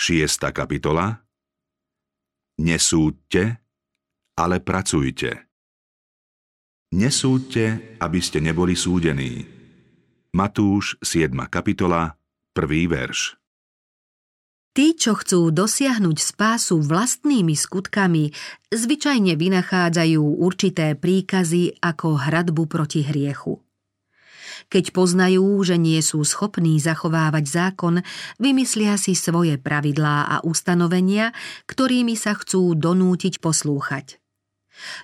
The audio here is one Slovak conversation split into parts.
6. kapitola Nesúďte, ale pracujte. Nesúďte, aby ste neboli súdení. Matúš, 7. kapitola, 1. verš. Tí, čo chcú dosiahnuť spásu vlastnými skutkami, zvyčajne vynachádzajú určité príkazy ako hradbu proti hriechu. Keď poznajú, že nie sú schopní zachovávať zákon, vymyslia si svoje pravidlá a ustanovenia, ktorými sa chcú donútiť poslúchať.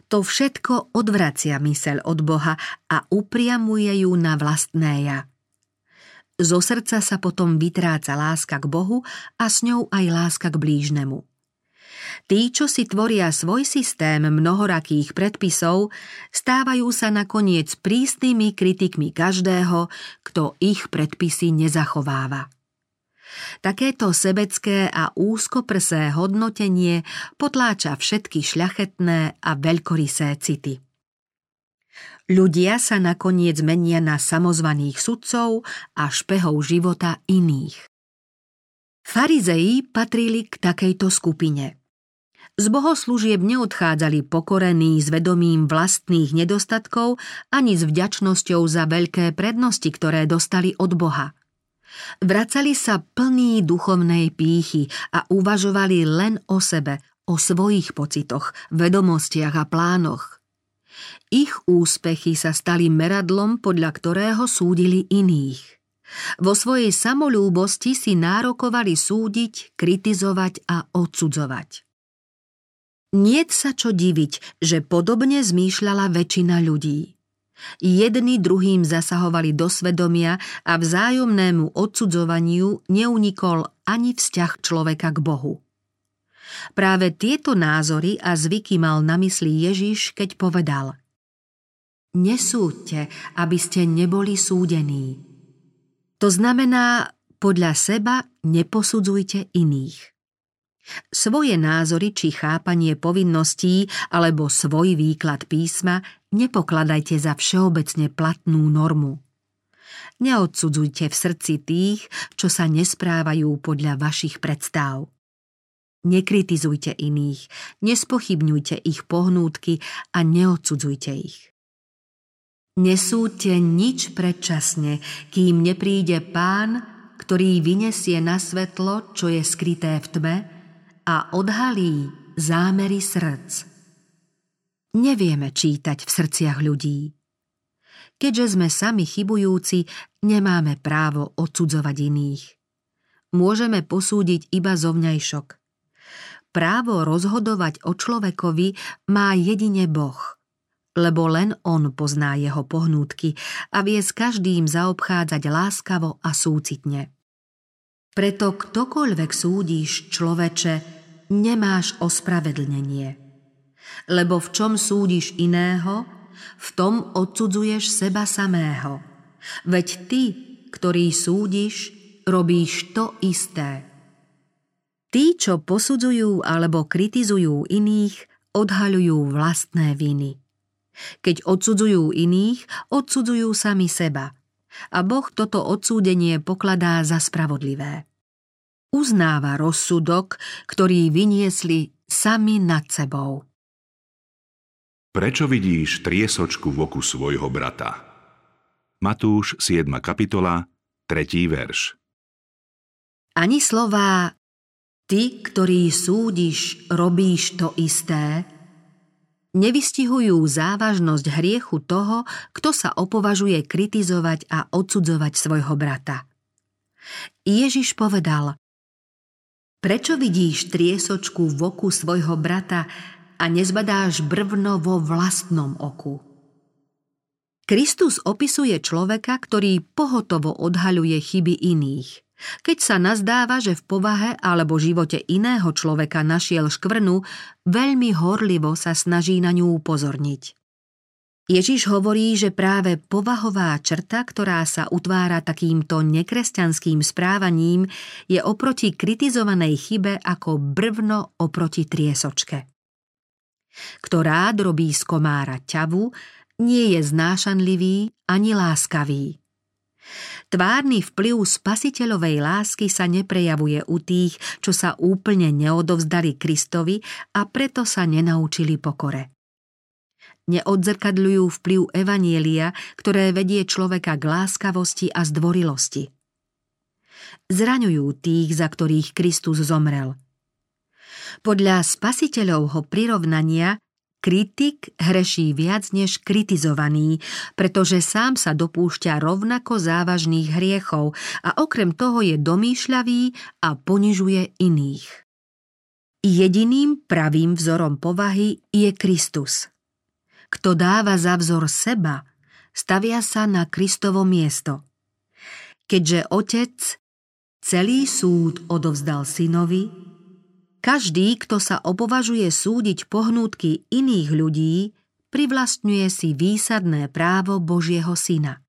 To všetko odvracia myseľ od Boha a upriamuje ju na vlastné ja. Zo srdca sa potom vytráca láska k Bohu a s ňou aj láska k blížnemu. Tí, čo si tvoria svoj systém mnohorakých predpisov, stávajú sa nakoniec prísnymi kritikmi každého, kto ich predpisy nezachováva. Takéto sebecké a úzkoprsé hodnotenie potláča všetky šľachetné a veľkorysé city. Ľudia sa nakoniec menia na samozvaných sudcov a špehov života iných. Farizei patrili k takejto skupine. Z bohoslúžieb neodchádzali pokorení s vedomím vlastných nedostatkov ani s vďačnosťou za veľké prednosti, ktoré dostali od Boha. Vracali sa plní duchovnej pýchy a uvažovali len o sebe, o svojich pocitoch, vedomostiach a plánoch. Ich úspechy sa stali meradlom, podľa ktorého súdili iných. Vo svojej samolúbosti si nárokovali súdiť, kritizovať a odsudzovať. Niet sa čo diviť, že podobne zmýšľala väčšina ľudí. Jedni druhým zasahovali do svedomia a vzájomnému odsudzovaniu neunikol ani vzťah človeka k Bohu. Práve tieto názory a zvyky mal na mysli Ježiš, keď povedal Nesúďte, aby ste neboli súdení. To znamená, podľa seba neposudzujte iných. Svoje názory či chápanie povinností alebo svoj výklad písma nepokladajte za všeobecne platnú normu. Neodsudzujte v srdci tých, čo sa nesprávajú podľa vašich predstav. Nekritizujte iných, nespochybňujte ich pohnútky a neodsudzujte ich. Nesúďte nič predčasne, kým nepríde pán, ktorý vyniesie na svetlo, čo je skryté v tme, a odhalí zámery srdc. Nevieme čítať v srdciach ľudí. Keďže sme sami chybujúci, nemáme právo odsudzovať iných. Môžeme posúdiť iba zovňajšok. Právo rozhodovať o človekovi má jedine Boh, lebo len On pozná jeho pohnútky a vie s každým zaobchádzať láskavo a súcitne. Preto ktokoľvek súdiš, človeče, nemáš ospravedlnenie. Lebo v čom súdiš iného, v tom odsudzuješ seba samého. Veď ty, ktorý súdiš, robíš to isté. Tí, čo posudzujú alebo kritizujú iných, odhaľujú vlastné viny. Keď odsudzujú iných, odsudzujú sami seba. A Boh toto odsúdenie pokladá za spravodlivé uznáva rozsudok, ktorý vyniesli sami nad sebou. Prečo vidíš triesočku v oku svojho brata? Matúš 7. kapitola, 3. verš. Ani slová Ty, ktorý súdiš, robíš to isté, nevystihujú závažnosť hriechu toho, kto sa opovažuje kritizovať a odsudzovať svojho brata. Ježiš povedal, Prečo vidíš triesočku v oku svojho brata a nezbadáš brvno vo vlastnom oku? Kristus opisuje človeka, ktorý pohotovo odhaľuje chyby iných. Keď sa nazdáva, že v povahe alebo živote iného človeka našiel škvrnu, veľmi horlivo sa snaží na ňu upozorniť. Ježiš hovorí, že práve povahová črta, ktorá sa utvára takýmto nekresťanským správaním, je oproti kritizovanej chybe ako brvno oproti triesočke. Kto rád robí z komára ťavu, nie je znášanlivý ani láskavý. Tvárny vplyv spasiteľovej lásky sa neprejavuje u tých, čo sa úplne neodovzdali Kristovi a preto sa nenaučili pokore. Neodzrkadľujú vplyv Evanielia, ktoré vedie človeka k láskavosti a zdvorilosti. Zraňujú tých, za ktorých Kristus zomrel. Podľa spasiteľovho prirovnania Kritik hreší viac než kritizovaný, pretože sám sa dopúšťa rovnako závažných hriechov a okrem toho je domýšľavý a ponižuje iných. Jediným pravým vzorom povahy je Kristus. Kto dáva za vzor seba, stavia sa na Kristovo miesto. Keďže Otec celý súd odovzdal synovi, každý, kto sa opovažuje súdiť pohnútky iných ľudí, privlastňuje si výsadné právo Božieho syna.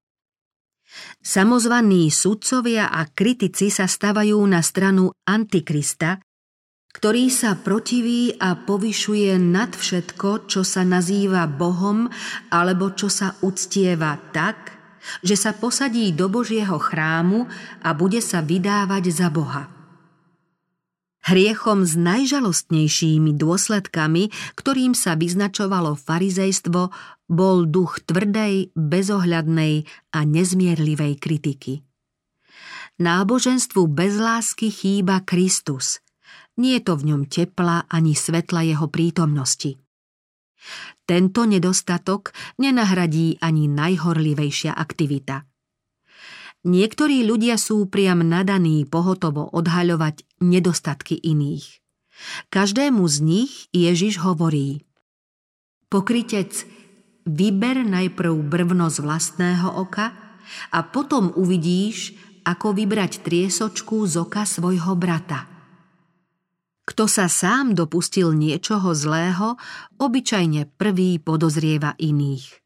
Samozvaní sudcovia a kritici sa stavajú na stranu Antikrista, ktorý sa protiví a povyšuje nad všetko, čo sa nazýva Bohom alebo čo sa uctieva tak, že sa posadí do Božieho chrámu a bude sa vydávať za Boha. Hriechom s najžalostnejšími dôsledkami, ktorým sa vyznačovalo farizejstvo, bol duch tvrdej, bezohľadnej a nezmierlivej kritiky. Náboženstvu bez lásky chýba Kristus. Nie je to v ňom tepla ani svetla jeho prítomnosti. Tento nedostatok nenahradí ani najhorlivejšia aktivita – Niektorí ľudia sú priam nadaní pohotovo odhaľovať nedostatky iných. Každému z nich Ježiš hovorí Pokrytec, vyber najprv brvno z vlastného oka a potom uvidíš, ako vybrať triesočku z oka svojho brata. Kto sa sám dopustil niečoho zlého, obyčajne prvý podozrieva iných.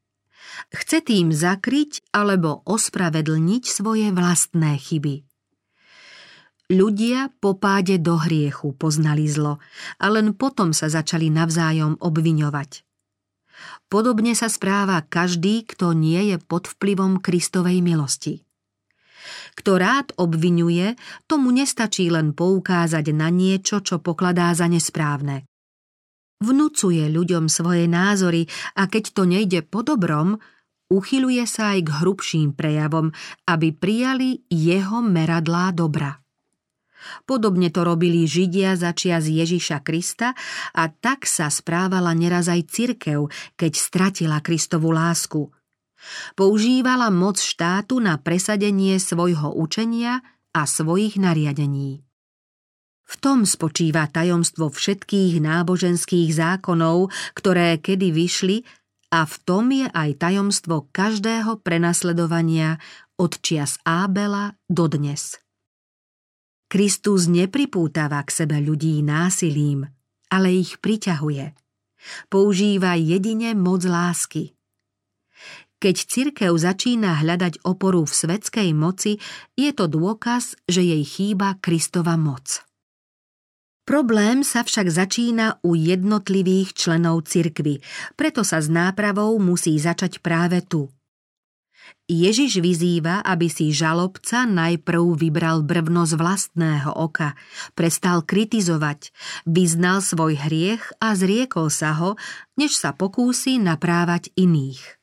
Chce tým zakryť alebo ospravedlniť svoje vlastné chyby. Ľudia po páde do hriechu poznali zlo a len potom sa začali navzájom obviňovať. Podobne sa správa každý, kto nie je pod vplyvom Kristovej milosti. Kto rád obvinuje, tomu nestačí len poukázať na niečo, čo pokladá za nesprávne. Vnúcuje ľuďom svoje názory a keď to nejde po dobrom, uchyluje sa aj k hrubším prejavom, aby prijali jeho meradlá dobra. Podobne to robili Židia začia z Ježiša Krista a tak sa správala neraz aj cirkev, keď stratila Kristovu lásku. Používala moc štátu na presadenie svojho učenia a svojich nariadení. V tom spočíva tajomstvo všetkých náboženských zákonov, ktoré kedy vyšli a v tom je aj tajomstvo každého prenasledovania od čias Ábela do dnes. Kristus nepripútava k sebe ľudí násilím, ale ich priťahuje. Používa jedine moc lásky. Keď cirkev začína hľadať oporu v svetskej moci, je to dôkaz, že jej chýba Kristova moc. Problém sa však začína u jednotlivých členov cirkvy, preto sa s nápravou musí začať práve tu. Ježiš vyzýva, aby si žalobca najprv vybral brvno z vlastného oka, prestal kritizovať, vyznal svoj hriech a zriekol sa ho, než sa pokúsi naprávať iných.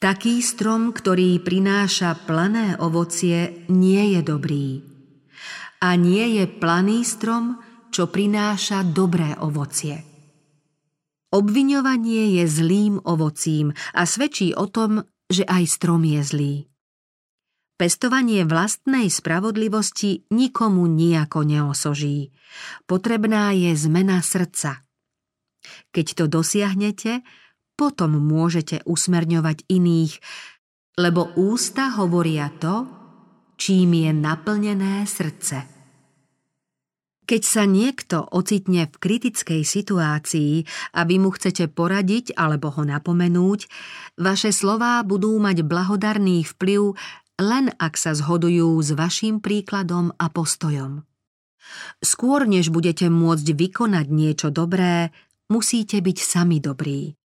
Taký strom, ktorý prináša plané ovocie, nie je dobrý a nie je planý strom, čo prináša dobré ovocie. Obviňovanie je zlým ovocím a svedčí o tom, že aj strom je zlý. Pestovanie vlastnej spravodlivosti nikomu nejako neosoží. Potrebná je zmena srdca. Keď to dosiahnete, potom môžete usmerňovať iných, lebo ústa hovoria to, čím je naplnené srdce. Keď sa niekto ocitne v kritickej situácii a vy mu chcete poradiť alebo ho napomenúť, vaše slová budú mať blahodarný vplyv len ak sa zhodujú s vašim príkladom a postojom. Skôr než budete môcť vykonať niečo dobré, musíte byť sami dobrí.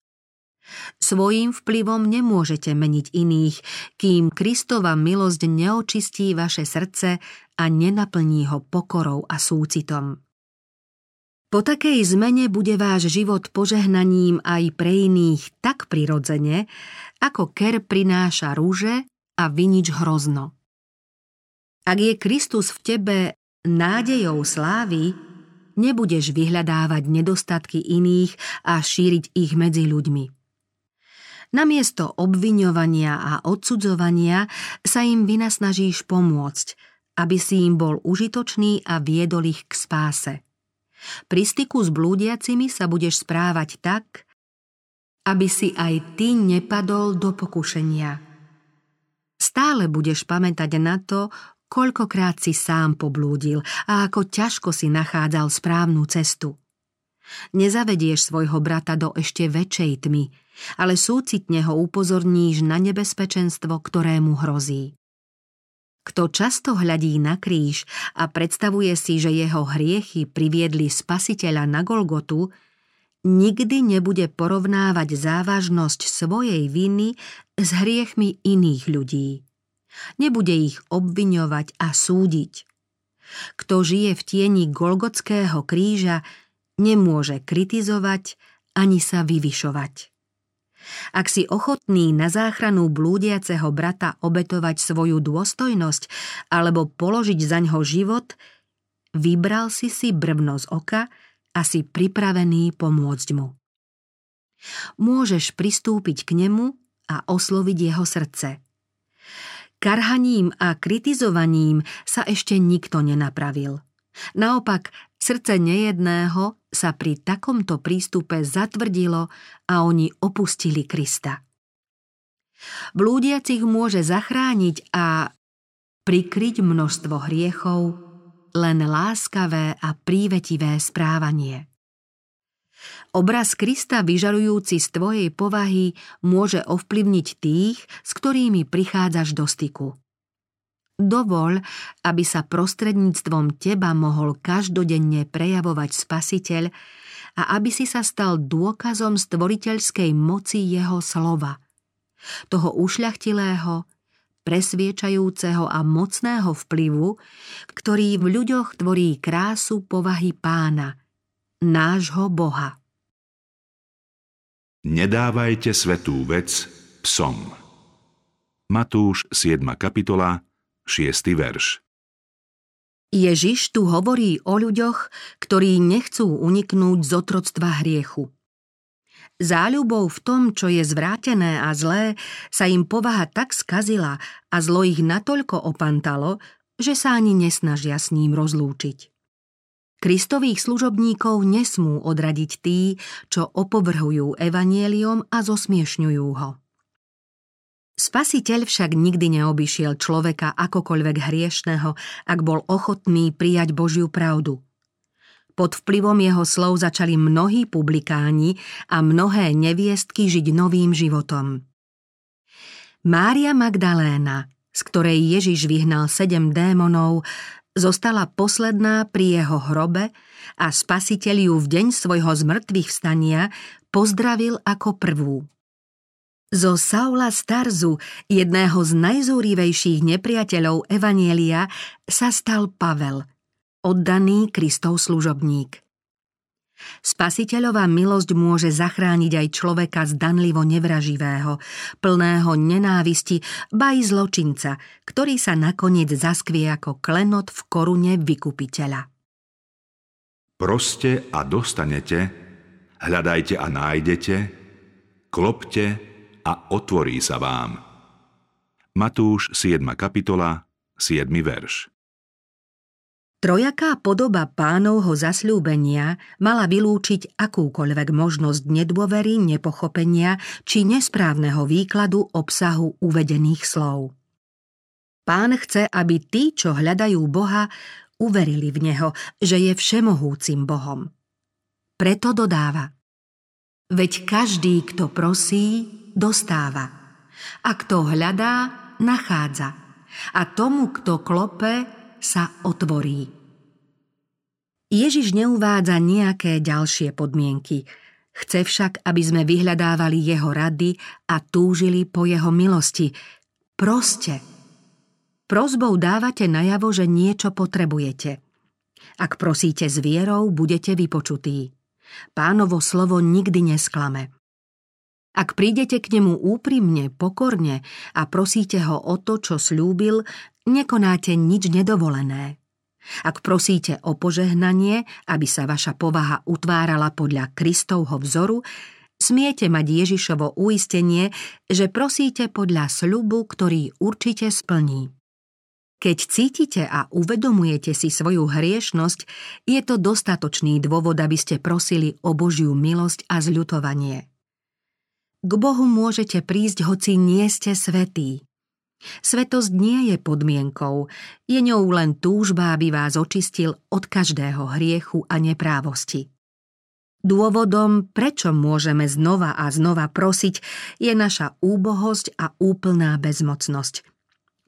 Svojím vplyvom nemôžete meniť iných, kým Kristova milosť neočistí vaše srdce a nenaplní ho pokorou a súcitom. Po takej zmene bude váš život požehnaním aj pre iných tak prirodzene, ako ker prináša rúže a vinič hrozno. Ak je Kristus v tebe nádejou slávy, nebudeš vyhľadávať nedostatky iných a šíriť ich medzi ľuďmi. Namiesto obviňovania a odsudzovania sa im vynasnažíš pomôcť, aby si im bol užitočný a viedol ich k spáse. Pri styku s blúdiacimi sa budeš správať tak, aby si aj ty nepadol do pokušenia. Stále budeš pamätať na to, koľkokrát si sám poblúdil a ako ťažko si nachádzal správnu cestu. Nezavedieš svojho brata do ešte väčšej tmy, ale súcitne ho upozorníš na nebezpečenstvo, ktoré mu hrozí. Kto často hľadí na kríž a predstavuje si, že jeho hriechy priviedli spasiteľa na Golgotu, nikdy nebude porovnávať závažnosť svojej viny s hriechmi iných ľudí. Nebude ich obviňovať a súdiť. Kto žije v tieni Golgotského kríža, nemôže kritizovať ani sa vyvyšovať. Ak si ochotný na záchranu blúdiaceho brata obetovať svoju dôstojnosť alebo položiť za ňo život, vybral si si brvno z oka a si pripravený pomôcť mu. Môžeš pristúpiť k nemu a osloviť jeho srdce. Karhaním a kritizovaním sa ešte nikto nenapravil. Naopak, srdce nejedného sa pri takomto prístupe zatvrdilo a oni opustili Krista. Blúdiacich môže zachrániť a prikryť množstvo hriechov len láskavé a prívetivé správanie. Obraz Krista vyžarujúci z tvojej povahy môže ovplyvniť tých, s ktorými prichádzaš do styku. Dovol, aby sa prostredníctvom teba mohol každodenne prejavovať Spasiteľ a aby si sa stal dôkazom stvoriteľskej moci jeho slova. Toho ušľachtilého, presviečajúceho a mocného vplyvu, ktorý v ľuďoch tvorí krásu povahy pána, nášho Boha. Nedávajte svetú vec psom. Matúš 7. kapitola 6. verš. Ježiš tu hovorí o ľuďoch, ktorí nechcú uniknúť z otroctva hriechu. Záľubou v tom, čo je zvrátené a zlé, sa im povaha tak skazila a zlo ich natoľko opantalo, že sa ani nesnažia s ním rozlúčiť. Kristových služobníkov nesmú odradiť tí, čo opovrhujú evanieliom a zosmiešňujú ho. Spasiteľ však nikdy neobyšiel človeka akokoľvek hriešného, ak bol ochotný prijať Božiu pravdu. Pod vplyvom jeho slov začali mnohí publikáni a mnohé neviestky žiť novým životom. Mária Magdaléna, z ktorej Ježiš vyhnal sedem démonov, zostala posledná pri jeho hrobe a spasiteľ ju v deň svojho zmrtvých vstania pozdravil ako prvú. Zo Saula Starzu, jedného z najzúrivejších nepriateľov Evanielia, sa stal Pavel, oddaný Kristov služobník. Spasiteľová milosť môže zachrániť aj človeka zdanlivo nevraživého, plného nenávisti, ba i zločinca, ktorý sa nakoniec zaskvie ako klenot v korune vykupiteľa. Proste a dostanete, hľadajte a nájdete, klopte a otvorí sa vám. Matúš 7. kapitola, 7. verš. Trojaká podoba pánovho zasľúbenia mala vylúčiť akúkoľvek možnosť nedôvery, nepochopenia či nesprávneho výkladu obsahu uvedených slov. Pán chce, aby tí, čo hľadajú Boha, uverili v Neho, že je všemohúcim Bohom. Preto dodáva Veď každý, kto prosí, dostáva. A kto hľadá, nachádza. A tomu, kto klope, sa otvorí. Ježiš neuvádza nejaké ďalšie podmienky. Chce však, aby sme vyhľadávali jeho rady a túžili po jeho milosti. Proste. Prozbou dávate najavo, že niečo potrebujete. Ak prosíte s vierou, budete vypočutí. Pánovo slovo nikdy nesklame. Ak prídete k nemu úprimne, pokorne a prosíte ho o to, čo slúbil, nekonáte nič nedovolené. Ak prosíte o požehnanie, aby sa vaša povaha utvárala podľa Kristovho vzoru, smiete mať Ježišovo uistenie, že prosíte podľa sľubu, ktorý určite splní. Keď cítite a uvedomujete si svoju hriešnosť, je to dostatočný dôvod, aby ste prosili o Božiu milosť a zľutovanie. K Bohu môžete prísť, hoci nie ste svetí. Svetosť nie je podmienkou, je ňou len túžba, aby vás očistil od každého hriechu a neprávosti. Dôvodom, prečo môžeme znova a znova prosiť, je naša úbohosť a úplná bezmocnosť.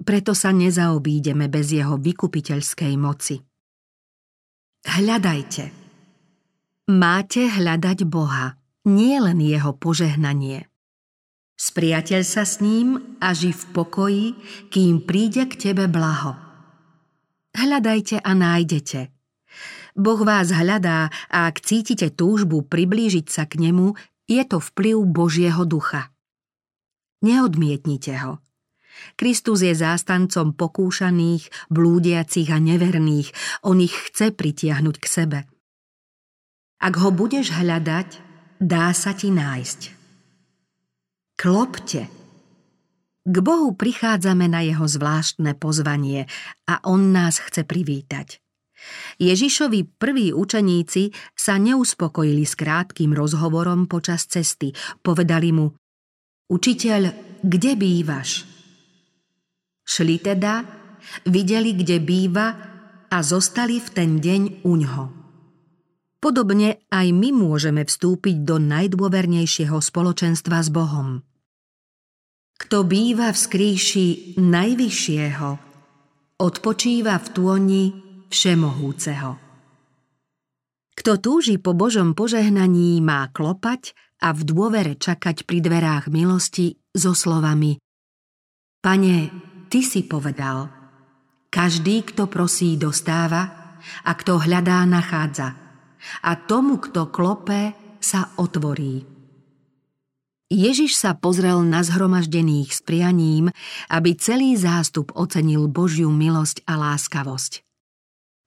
Preto sa nezaobídeme bez jeho vykupiteľskej moci. Hľadajte. Máte hľadať Boha nie len jeho požehnanie. Spriateľ sa s ním a ži v pokoji, kým príde k tebe blaho. Hľadajte a nájdete. Boh vás hľadá a ak cítite túžbu priblížiť sa k nemu, je to vplyv Božieho ducha. Neodmietnite ho. Kristus je zástancom pokúšaných, blúdiacich a neverných. On ich chce pritiahnuť k sebe. Ak ho budeš hľadať, dá sa ti nájsť. Klopte. K Bohu prichádzame na jeho zvláštne pozvanie a on nás chce privítať. Ježišovi prví učeníci sa neuspokojili s krátkým rozhovorom počas cesty. Povedali mu, učiteľ, kde bývaš? Šli teda, videli, kde býva a zostali v ten deň u ňoho. Podobne aj my môžeme vstúpiť do najdôvernejšieho spoločenstva s Bohom. Kto býva v skríši Najvyššieho, odpočíva v tôni Všemohúceho. Kto túži po Božom požehnaní, má klopať a v dôvere čakať pri dverách milosti so slovami Pane, Ty si povedal, každý, kto prosí, dostáva a kto hľadá, nachádza – a tomu, kto klope, sa otvorí. Ježiš sa pozrel na zhromaždených s prianím, aby celý zástup ocenil Božiu milosť a láskavosť.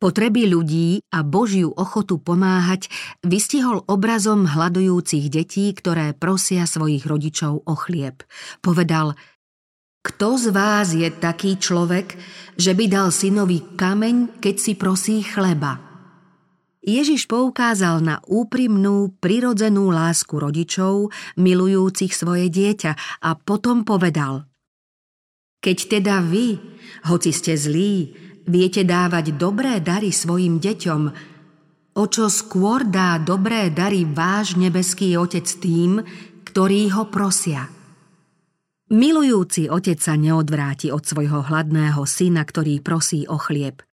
Potreby ľudí a Božiu ochotu pomáhať vystihol obrazom hľadujúcich detí, ktoré prosia svojich rodičov o chlieb. Povedal, kto z vás je taký človek, že by dal synovi kameň, keď si prosí chleba? Ježiš poukázal na úprimnú, prirodzenú lásku rodičov, milujúcich svoje dieťa a potom povedal Keď teda vy, hoci ste zlí, viete dávať dobré dary svojim deťom, o čo skôr dá dobré dary váš nebeský Otec tým, ktorí ho prosia. Milujúci otec sa neodvráti od svojho hladného syna, ktorý prosí o chlieb –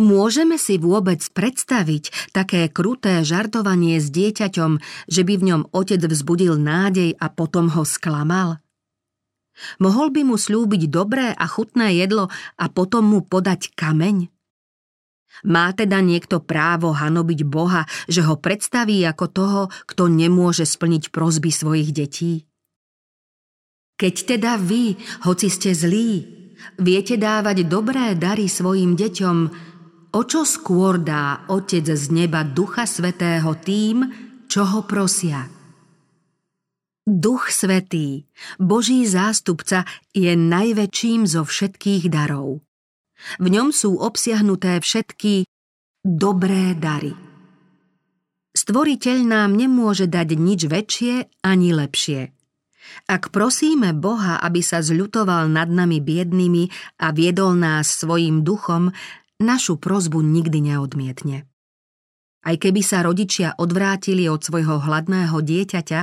Môžeme si vôbec predstaviť také kruté žartovanie s dieťaťom, že by v ňom otec vzbudil nádej a potom ho sklamal? Mohol by mu slúbiť dobré a chutné jedlo a potom mu podať kameň? Má teda niekto právo hanobiť Boha, že ho predstaví ako toho, kto nemôže splniť prozby svojich detí? Keď teda vy, hoci ste zlí, viete dávať dobré dary svojim deťom, o čo skôr dá Otec z neba Ducha Svetého tým, čo ho prosia. Duch Svetý, Boží zástupca, je najväčším zo všetkých darov. V ňom sú obsiahnuté všetky dobré dary. Stvoriteľ nám nemôže dať nič väčšie ani lepšie. Ak prosíme Boha, aby sa zľutoval nad nami biednými a viedol nás svojim duchom, našu prozbu nikdy neodmietne. Aj keby sa rodičia odvrátili od svojho hladného dieťaťa,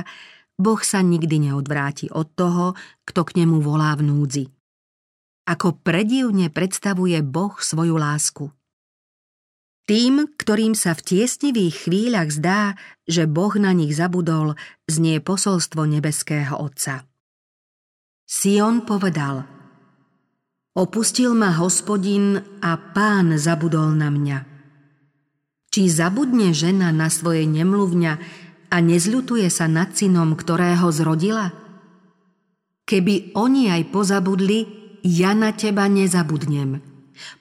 Boh sa nikdy neodvráti od toho, kto k nemu volá v núdzi. Ako predivne predstavuje Boh svoju lásku. Tým, ktorým sa v tiesnivých chvíľach zdá, že Boh na nich zabudol, znie posolstvo nebeského Otca. Sion povedal Opustil ma hospodin a pán zabudol na mňa. Či zabudne žena na svoje nemluvňa a nezľutuje sa nad synom, ktorého zrodila? Keby oni aj pozabudli, ja na teba nezabudnem.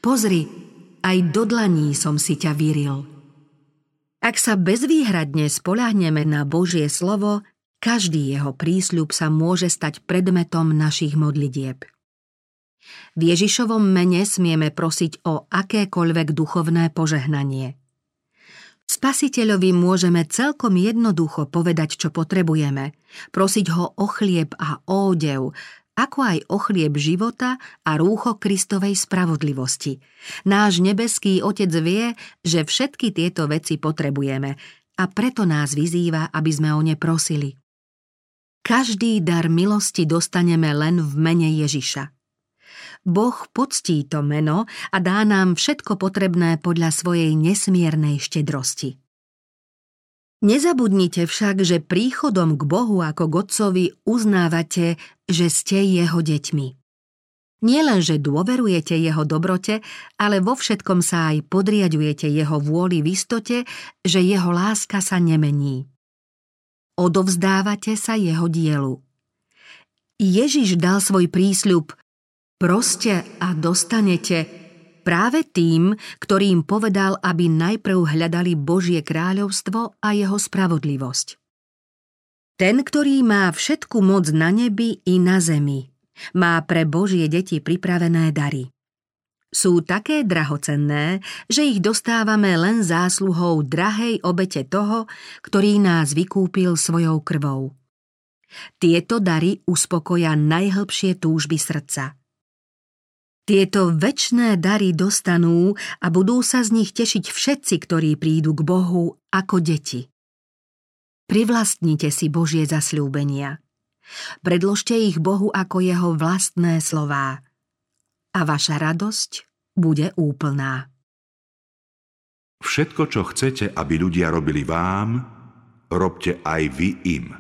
Pozri, aj do dlaní som si ťa vyril. Ak sa bezvýhradne spolahneme na Božie slovo, každý jeho prísľub sa môže stať predmetom našich modlitieb. V Ježišovom mene smieme prosiť o akékoľvek duchovné požehnanie. Spasiteľovi môžeme celkom jednoducho povedať, čo potrebujeme, prosiť ho o chlieb a o odev, ako aj o chlieb života a rúcho Kristovej spravodlivosti. Náš nebeský Otec vie, že všetky tieto veci potrebujeme a preto nás vyzýva, aby sme o ne prosili. Každý dar milosti dostaneme len v mene Ježiša. Boh poctí to meno a dá nám všetko potrebné podľa svojej nesmiernej štedrosti. Nezabudnite však, že príchodom k Bohu ako k uznávate, že ste jeho deťmi. Nielen, že dôverujete jeho dobrote, ale vo všetkom sa aj podriadujete jeho vôli v istote, že jeho láska sa nemení. Odovzdávate sa jeho dielu. Ježiš dal svoj prísľub Proste a dostanete práve tým, ktorým povedal, aby najprv hľadali Božie kráľovstvo a jeho spravodlivosť. Ten, ktorý má všetku moc na nebi i na zemi, má pre Božie deti pripravené dary. Sú také drahocenné, že ich dostávame len zásluhou drahej obete toho, ktorý nás vykúpil svojou krvou. Tieto dary uspokoja najhlbšie túžby srdca. Tieto väčšné dary dostanú a budú sa z nich tešiť všetci, ktorí prídu k Bohu ako deti. Privlastnite si Božie zasľúbenia. Predložte ich Bohu ako jeho vlastné slová. A vaša radosť bude úplná. Všetko, čo chcete, aby ľudia robili vám, robte aj vy im.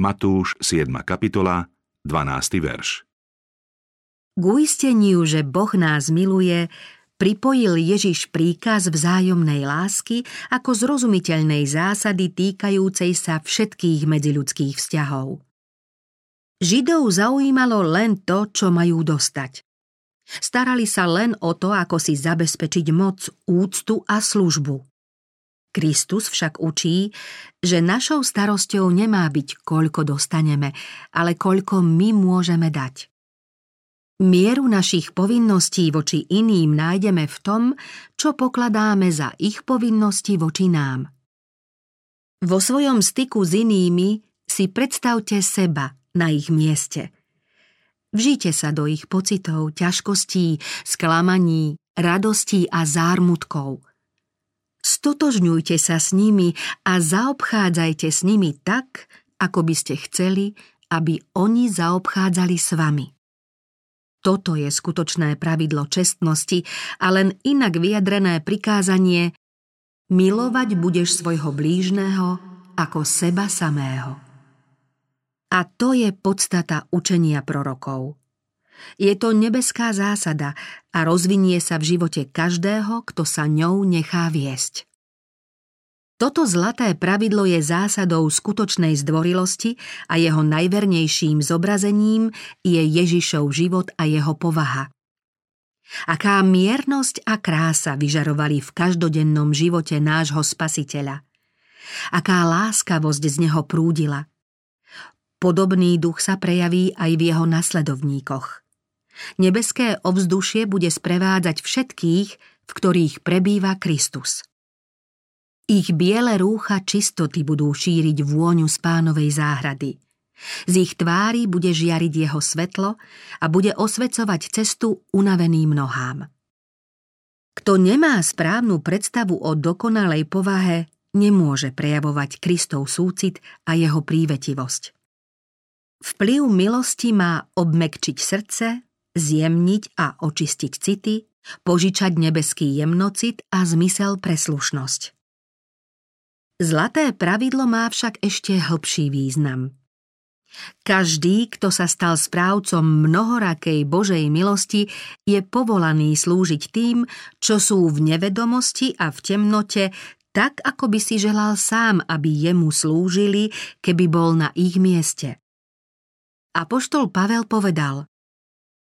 Matúš 7. kapitola, 12. verš. K uisteniu, že Boh nás miluje, pripojil Ježiš príkaz vzájomnej lásky ako zrozumiteľnej zásady týkajúcej sa všetkých medziľudských vzťahov. Židov zaujímalo len to, čo majú dostať. Starali sa len o to, ako si zabezpečiť moc, úctu a službu. Kristus však učí, že našou starosťou nemá byť, koľko dostaneme, ale koľko my môžeme dať. Mieru našich povinností voči iným nájdeme v tom, čo pokladáme za ich povinnosti voči nám. Vo svojom styku s inými si predstavte seba na ich mieste. Vžite sa do ich pocitov, ťažkostí, sklamaní, radostí a zármutkov. Stotožňujte sa s nimi a zaobchádzajte s nimi tak, ako by ste chceli, aby oni zaobchádzali s vami. Toto je skutočné pravidlo čestnosti a len inak vyjadrené prikázanie milovať budeš svojho blížneho ako seba samého. A to je podstata učenia prorokov. Je to nebeská zásada a rozvinie sa v živote každého, kto sa ňou nechá viesť. Toto zlaté pravidlo je zásadou skutočnej zdvorilosti a jeho najvernejším zobrazením je Ježišov život a jeho povaha. Aká miernosť a krása vyžarovali v každodennom živote nášho spasiteľa. Aká láskavosť z neho prúdila. Podobný duch sa prejaví aj v jeho nasledovníkoch. Nebeské ovzdušie bude sprevádzať všetkých, v ktorých prebýva Kristus. Ich biele rúcha čistoty budú šíriť vôňu z pánovej záhrady. Z ich tvári bude žiariť jeho svetlo a bude osvecovať cestu unaveným nohám. Kto nemá správnu predstavu o dokonalej povahe, nemôže prejavovať Kristov súcit a jeho prívetivosť. Vplyv milosti má obmekčiť srdce, zjemniť a očistiť city, požičať nebeský jemnocit a zmysel preslušnosť. Zlaté pravidlo má však ešte hlbší význam. Každý, kto sa stal správcom mnohorakej Božej milosti, je povolaný slúžiť tým, čo sú v nevedomosti a v temnote, tak ako by si želal sám, aby jemu slúžili, keby bol na ich mieste. Apoštol Pavel povedal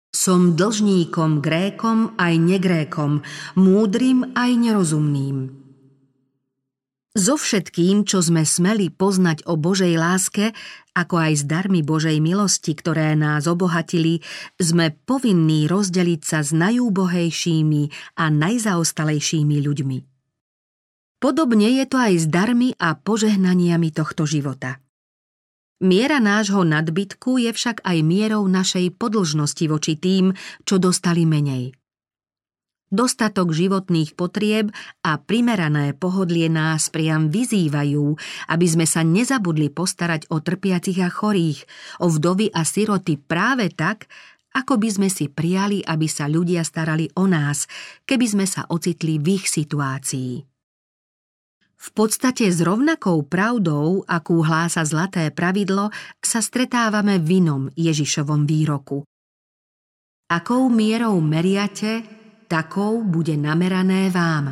Som dlžníkom Grékom aj negrékom, múdrym aj nerozumným. So všetkým, čo sme smeli poznať o Božej láske, ako aj s darmi Božej milosti, ktoré nás obohatili, sme povinní rozdeliť sa s najúbohejšími a najzaostalejšími ľuďmi. Podobne je to aj s darmi a požehnaniami tohto života. Miera nášho nadbytku je však aj mierou našej podlžnosti voči tým, čo dostali menej – Dostatok životných potrieb a primerané pohodlie nás priam vyzývajú, aby sme sa nezabudli postarať o trpiacich a chorých, o vdovy a siroty práve tak, ako by sme si prijali, aby sa ľudia starali o nás, keby sme sa ocitli v ich situácii. V podstate s rovnakou pravdou, akú hlása zlaté pravidlo, sa stretávame v inom Ježišovom výroku. Akou mierou meriate, takou bude namerané vám.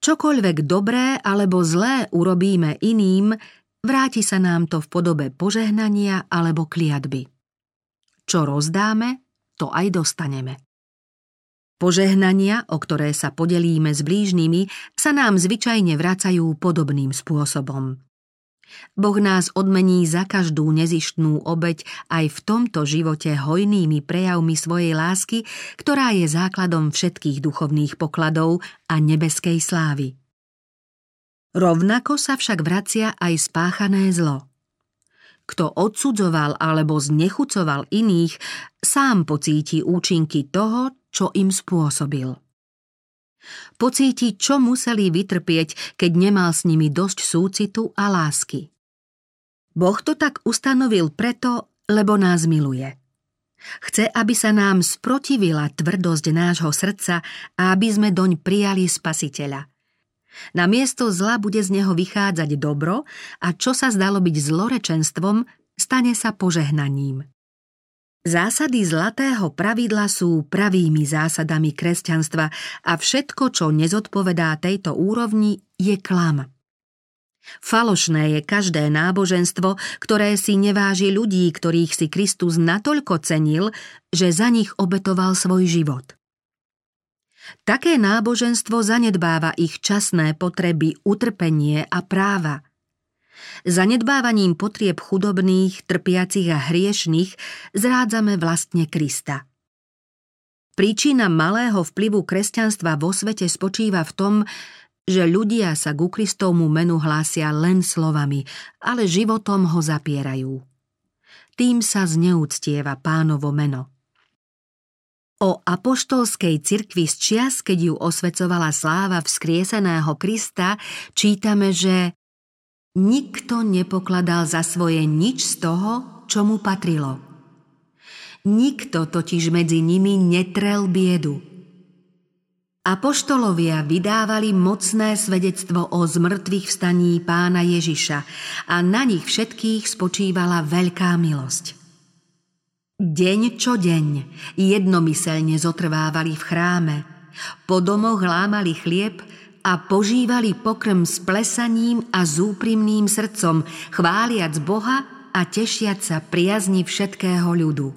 Čokoľvek dobré alebo zlé urobíme iným, vráti sa nám to v podobe požehnania alebo kliatby. Čo rozdáme, to aj dostaneme. Požehnania, o ktoré sa podelíme s blížnymi, sa nám zvyčajne vracajú podobným spôsobom. Boh nás odmení za každú nezištnú obeď aj v tomto živote hojnými prejavmi svojej lásky, ktorá je základom všetkých duchovných pokladov a nebeskej slávy. Rovnako sa však vracia aj spáchané zlo. Kto odsudzoval alebo znechucoval iných, sám pocíti účinky toho, čo im spôsobil. Pocíti, čo museli vytrpieť, keď nemal s nimi dosť súcitu a lásky. Boh to tak ustanovil preto, lebo nás miluje. Chce, aby sa nám sprotivila tvrdosť nášho srdca a aby sme doň prijali spasiteľa. Na miesto zla bude z neho vychádzať dobro a čo sa zdalo byť zlorečenstvom, stane sa požehnaním. Zásady zlatého pravidla sú pravými zásadami kresťanstva a všetko, čo nezodpovedá tejto úrovni, je klam. Falošné je každé náboženstvo, ktoré si neváži ľudí, ktorých si Kristus natoľko cenil, že za nich obetoval svoj život. Také náboženstvo zanedbáva ich časné potreby, utrpenie a práva – Zanedbávaním potrieb chudobných, trpiacich a hriešných zrádzame vlastne Krista. Príčina malého vplyvu kresťanstva vo svete spočíva v tom, že ľudia sa ku Kristovmu menu hlásia len slovami, ale životom ho zapierajú. Tým sa zneúctieva pánovo meno. O apoštolskej cirkvi z čias, keď ju osvecovala sláva vzkrieseného Krista, čítame, že Nikto nepokladal za svoje nič z toho, čo mu patrilo. Nikto totiž medzi nimi netrel biedu. Apoštolovia vydávali mocné svedectvo o zmrtvých vstaní pána Ježiša a na nich všetkých spočívala veľká milosť. Deň čo deň jednomyselne zotrvávali v chráme, po domoch lámali chlieb a požívali pokrm s plesaním a s úprimným srdcom, chváliac Boha a tešiac sa priazni všetkého ľudu.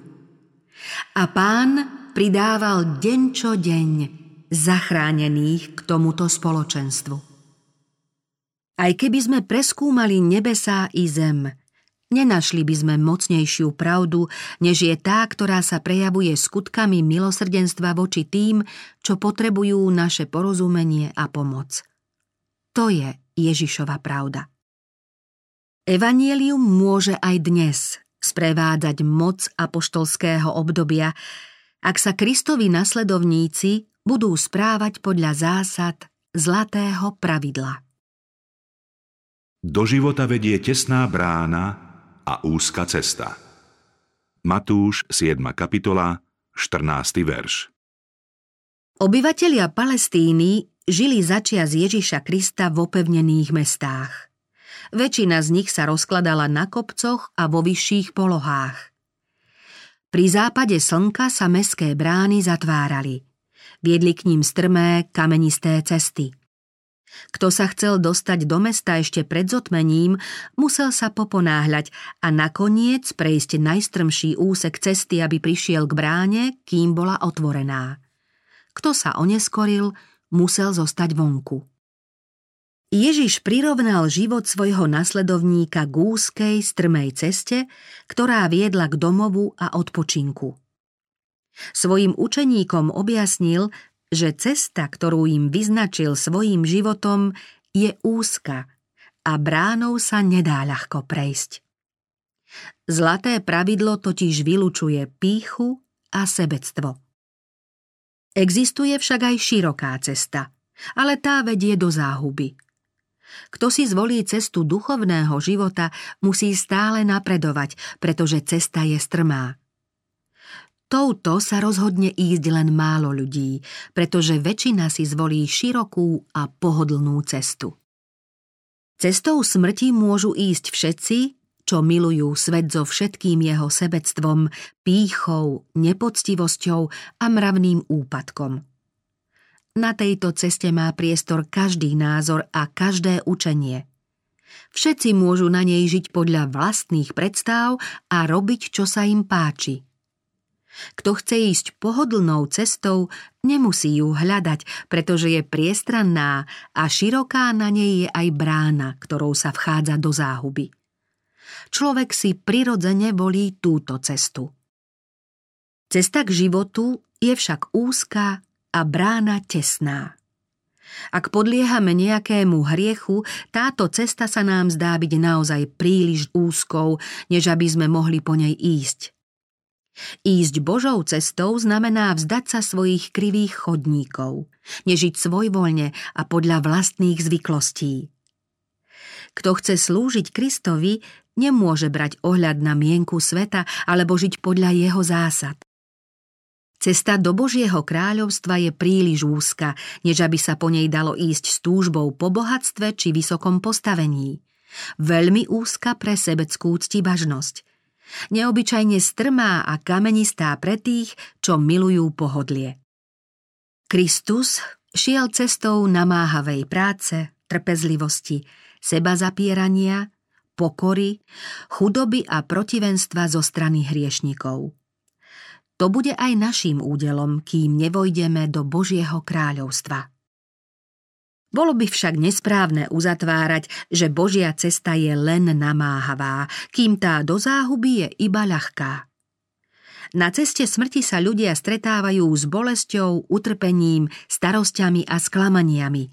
A pán pridával deň čo deň zachránených k tomuto spoločenstvu. Aj keby sme preskúmali nebesá i zem – Nenašli by sme mocnejšiu pravdu, než je tá, ktorá sa prejavuje skutkami milosrdenstva voči tým, čo potrebujú naše porozumenie a pomoc. To je Ježišova pravda. Evangelium môže aj dnes sprevádzať moc apoštolského obdobia, ak sa Kristovi nasledovníci budú správať podľa zásad zlatého pravidla. Do života vedie tesná brána, a úzka cesta. Matúš 7. kapitola, 14. verš. Obyvatelia Palestíny žili začia z Ježiša Krista v opevnených mestách. Väčšina z nich sa rozkladala na kopcoch a vo vyšších polohách. Pri západe slnka sa meské brány zatvárali. Viedli k ním strmé, kamenisté cesty. Kto sa chcel dostať do mesta ešte pred zotmením, musel sa poponáhľať a nakoniec prejsť najstrmší úsek cesty, aby prišiel k bráne, kým bola otvorená. Kto sa oneskoril, musel zostať vonku. Ježiš prirovnal život svojho nasledovníka k úzkej, strmej ceste, ktorá viedla k domovu a odpočinku. Svojim učeníkom objasnil, že cesta, ktorú im vyznačil svojim životom, je úzka a bránou sa nedá ľahko prejsť. Zlaté pravidlo totiž vylučuje píchu a sebectvo. Existuje však aj široká cesta, ale tá vedie do záhuby – kto si zvolí cestu duchovného života, musí stále napredovať, pretože cesta je strmá. Touto sa rozhodne ísť len málo ľudí, pretože väčšina si zvolí širokú a pohodlnú cestu. Cestou smrti môžu ísť všetci, čo milujú svet so všetkým jeho sebectvom, pýchou, nepoctivosťou a mravným úpadkom. Na tejto ceste má priestor každý názor a každé učenie. Všetci môžu na nej žiť podľa vlastných predstav a robiť, čo sa im páči. Kto chce ísť pohodlnou cestou, nemusí ju hľadať, pretože je priestranná a široká na nej je aj brána, ktorou sa vchádza do záhuby. Človek si prirodzene volí túto cestu. Cesta k životu je však úzka a brána tesná. Ak podliehame nejakému hriechu, táto cesta sa nám zdá byť naozaj príliš úzkou, než aby sme mohli po nej ísť. Ísť Božou cestou znamená vzdať sa svojich krivých chodníkov, nežiť svojvoľne a podľa vlastných zvyklostí. Kto chce slúžiť Kristovi, nemôže brať ohľad na mienku sveta alebo žiť podľa jeho zásad. Cesta do Božieho kráľovstva je príliš úzka, než aby sa po nej dalo ísť s túžbou po bohatstve či vysokom postavení. Veľmi úzka pre sebeckú ctibažnosť. Neobyčajne strmá a kamenistá pre tých, čo milujú pohodlie. Kristus šiel cestou namáhavej práce, trpezlivosti, seba zapierania, pokory, chudoby a protivenstva zo strany hriešnikov. To bude aj naším údelom, kým nevojdeme do Božieho kráľovstva. Bolo by však nesprávne uzatvárať, že Božia cesta je len namáhavá, kým tá do záhuby je iba ľahká. Na ceste smrti sa ľudia stretávajú s bolesťou, utrpením, starosťami a sklamaniami.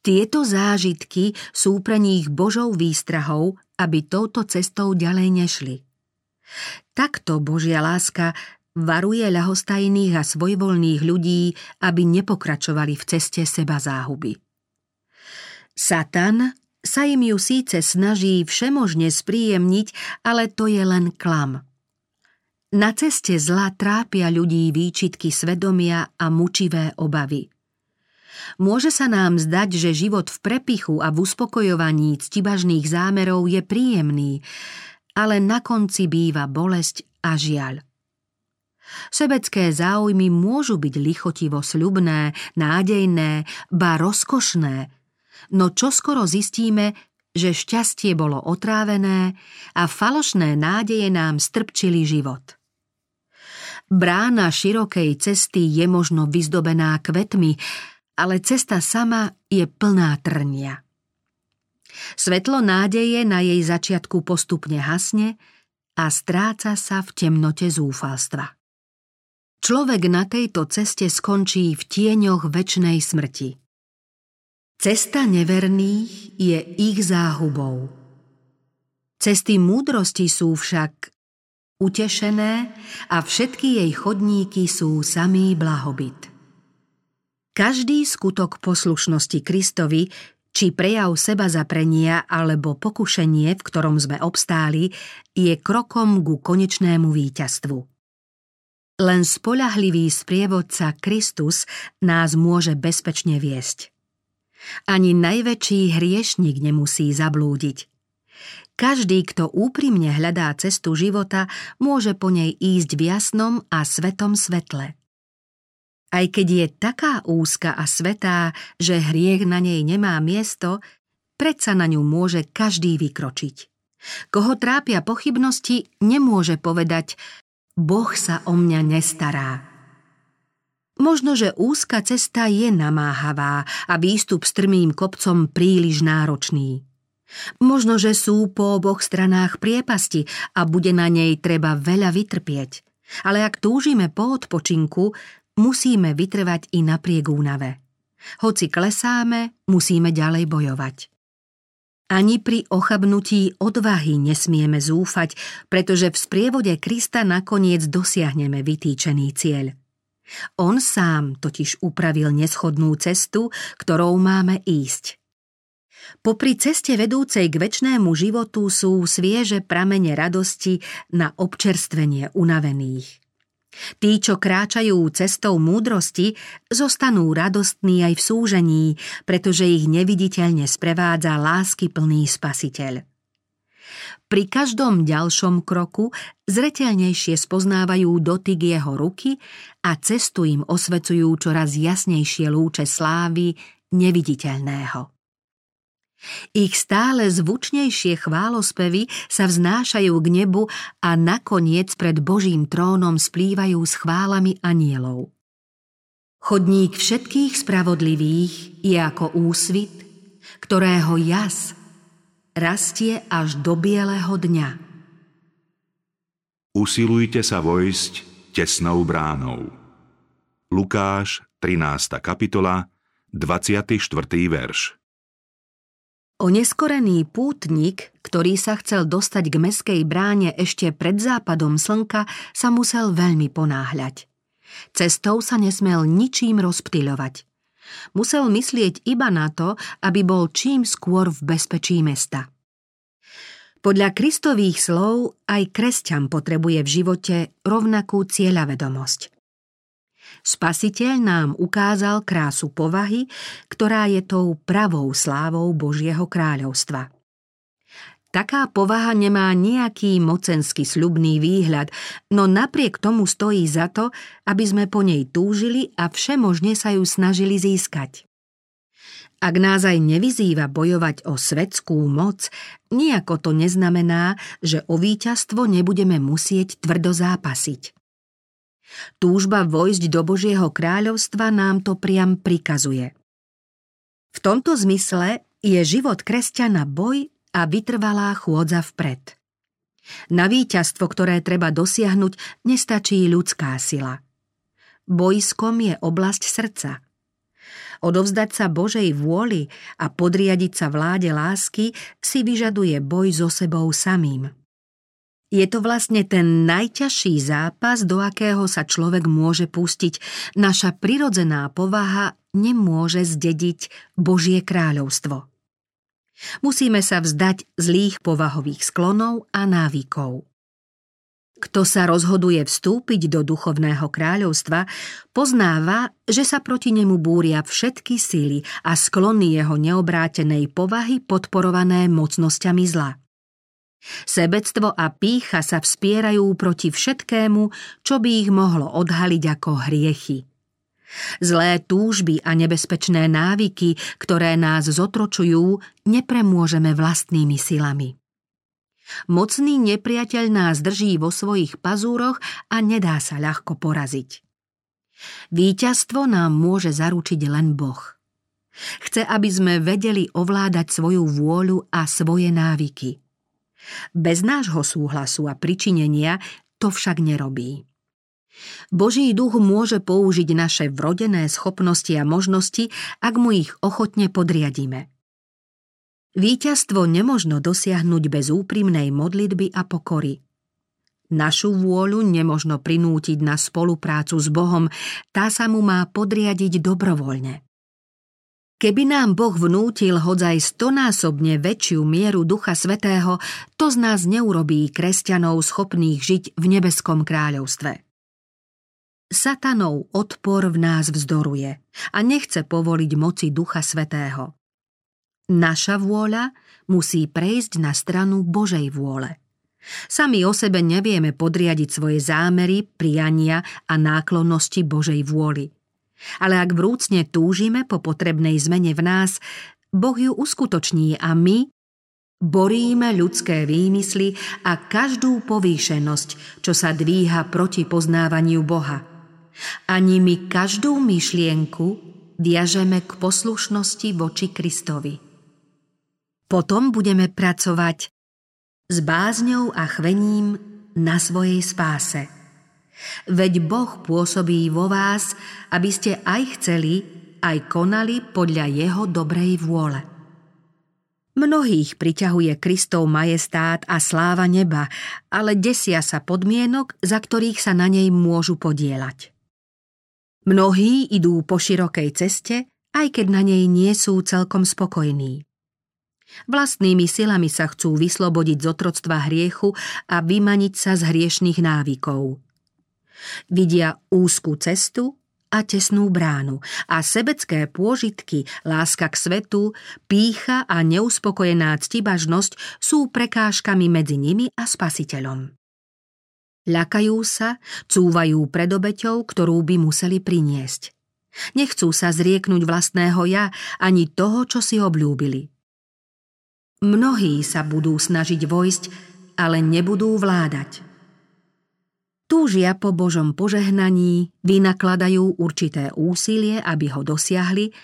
Tieto zážitky sú pre nich Božou výstrahou, aby touto cestou ďalej nešli. Takto Božia láska varuje ľahostajných a svojvoľných ľudí, aby nepokračovali v ceste seba záhuby. Satan sa im ju síce snaží všemožne spríjemniť, ale to je len klam. Na ceste zla trápia ľudí výčitky svedomia a mučivé obavy. Môže sa nám zdať, že život v prepichu a v uspokojovaní ctibažných zámerov je príjemný, ale na konci býva bolesť a žiaľ. Sebecké záujmy môžu byť lichotivo sľubné, nádejné, ba rozkošné, no čoskoro zistíme, že šťastie bolo otrávené a falošné nádeje nám strpčili život. Brána širokej cesty je možno vyzdobená kvetmi, ale cesta sama je plná trnia. Svetlo nádeje na jej začiatku postupne hasne a stráca sa v temnote zúfalstva. Človek na tejto ceste skončí v tieňoch väčnej smrti. Cesta neverných je ich záhubou. Cesty múdrosti sú však utešené a všetky jej chodníky sú samý blahobyt. Každý skutok poslušnosti Kristovi či prejav seba zaprenia alebo pokušenie, v ktorom sme obstáli, je krokom ku konečnému víťazstvu. Len spolahlivý sprievodca Kristus nás môže bezpečne viesť. Ani najväčší hriešnik nemusí zablúdiť. Každý, kto úprimne hľadá cestu života, môže po nej ísť v jasnom a svetom svetle. Aj keď je taká úzka a svetá, že hriech na nej nemá miesto, predsa na ňu môže každý vykročiť. Koho trápia pochybnosti, nemôže povedať Boh sa o mňa nestará. Možno, že úzka cesta je namáhavá a výstup strmým kopcom príliš náročný. Možno, že sú po oboch stranách priepasti a bude na nej treba veľa vytrpieť. Ale ak túžime po odpočinku, musíme vytrvať i napriek únave. Hoci klesáme, musíme ďalej bojovať. Ani pri ochabnutí odvahy nesmieme zúfať, pretože v sprievode Krista nakoniec dosiahneme vytýčený cieľ. On sám totiž upravil neschodnú cestu, ktorou máme ísť. Popri ceste vedúcej k väčšnému životu sú svieže pramene radosti na občerstvenie unavených. Tí, čo kráčajú cestou múdrosti, zostanú radostní aj v súžení, pretože ich neviditeľne sprevádza lásky plný spasiteľ. Pri každom ďalšom kroku zreteľnejšie spoznávajú dotyk jeho ruky a cestu im osvecujú čoraz jasnejšie lúče slávy neviditeľného. Ich stále zvučnejšie chválospevy sa vznášajú k nebu a nakoniec pred Božím trónom splývajú s chválami anielov. Chodník všetkých spravodlivých je ako úsvit, ktorého jas rastie až do bieleho dňa. Usilujte sa vojsť tesnou bránou. Lukáš, 13. kapitola, 24. verš. Oneskorený pútnik, ktorý sa chcel dostať k meskej bráne ešte pred západom slnka, sa musel veľmi ponáhľať. Cestou sa nesmel ničím rozptyľovať. Musel myslieť iba na to, aby bol čím skôr v bezpečí mesta. Podľa Kristových slov aj kresťan potrebuje v živote rovnakú cieľavedomosť. Spasiteľ nám ukázal krásu povahy, ktorá je tou pravou slávou Božieho kráľovstva. Taká povaha nemá nejaký mocenský sľubný výhľad, no napriek tomu stojí za to, aby sme po nej túžili a všemožne sa ju snažili získať. Ak nás aj nevyzýva bojovať o svetskú moc, nejako to neznamená, že o víťazstvo nebudeme musieť tvrdo zápasiť. Túžba vojsť do Božieho kráľovstva nám to priam prikazuje. V tomto zmysle je život kresťana boj a vytrvalá chôdza vpred. Na víťazstvo, ktoré treba dosiahnuť, nestačí ľudská sila. Bojskom je oblasť srdca. Odovzdať sa Božej vôli a podriadiť sa vláde lásky si vyžaduje boj so sebou samým. Je to vlastne ten najťažší zápas, do akého sa človek môže pustiť. Naša prirodzená povaha nemôže zdediť Božie kráľovstvo. Musíme sa vzdať zlých povahových sklonov a návykov. Kto sa rozhoduje vstúpiť do duchovného kráľovstva, poznáva, že sa proti nemu búria všetky síly a sklony jeho neobrátenej povahy podporované mocnosťami zla. Sebectvo a pícha sa vspierajú proti všetkému, čo by ich mohlo odhaliť ako hriechy. Zlé túžby a nebezpečné návyky, ktoré nás zotročujú, nepremôžeme vlastnými silami. Mocný nepriateľ nás drží vo svojich pazúroch a nedá sa ľahko poraziť. Výťazstvo nám môže zaručiť len Boh. Chce, aby sme vedeli ovládať svoju vôľu a svoje návyky. Bez nášho súhlasu a pričinenia to však nerobí. Boží duch môže použiť naše vrodené schopnosti a možnosti, ak mu ich ochotne podriadíme. Výťazstvo nemožno dosiahnuť bez úprimnej modlitby a pokory. Našu vôľu nemožno prinútiť na spoluprácu s Bohom, tá sa mu má podriadiť dobrovoľne. Keby nám Boh vnútil hodzaj stonásobne väčšiu mieru Ducha Svetého, to z nás neurobí kresťanov schopných žiť v nebeskom kráľovstve. Satanov odpor v nás vzdoruje a nechce povoliť moci Ducha Svetého. Naša vôľa musí prejsť na stranu Božej vôle. Sami o sebe nevieme podriadiť svoje zámery, priania a náklonnosti Božej vôli. Ale ak vrúcne túžime po potrebnej zmene v nás, Boh ju uskutoční a my boríme ľudské výmysly a každú povýšenosť, čo sa dvíha proti poznávaniu Boha – ani my každú myšlienku viažeme k poslušnosti voči Kristovi. Potom budeme pracovať s bázňou a chvením na svojej spáse. Veď Boh pôsobí vo vás, aby ste aj chceli, aj konali podľa Jeho dobrej vôle. Mnohých priťahuje Kristov majestát a sláva neba, ale desia sa podmienok, za ktorých sa na nej môžu podielať. Mnohí idú po širokej ceste, aj keď na nej nie sú celkom spokojní. Vlastnými silami sa chcú vyslobodiť z otroctva hriechu a vymaniť sa z hriešných návykov. Vidia úzkú cestu a tesnú bránu a sebecké pôžitky, láska k svetu, pícha a neuspokojená ctibažnosť sú prekážkami medzi nimi a spasiteľom. Ľakajú sa, cúvajú pred obeťou, ktorú by museli priniesť. Nechcú sa zrieknúť vlastného ja ani toho, čo si obľúbili. Mnohí sa budú snažiť vojsť, ale nebudú vládať. Túžia po Božom požehnaní, vynakladajú určité úsilie, aby ho dosiahli,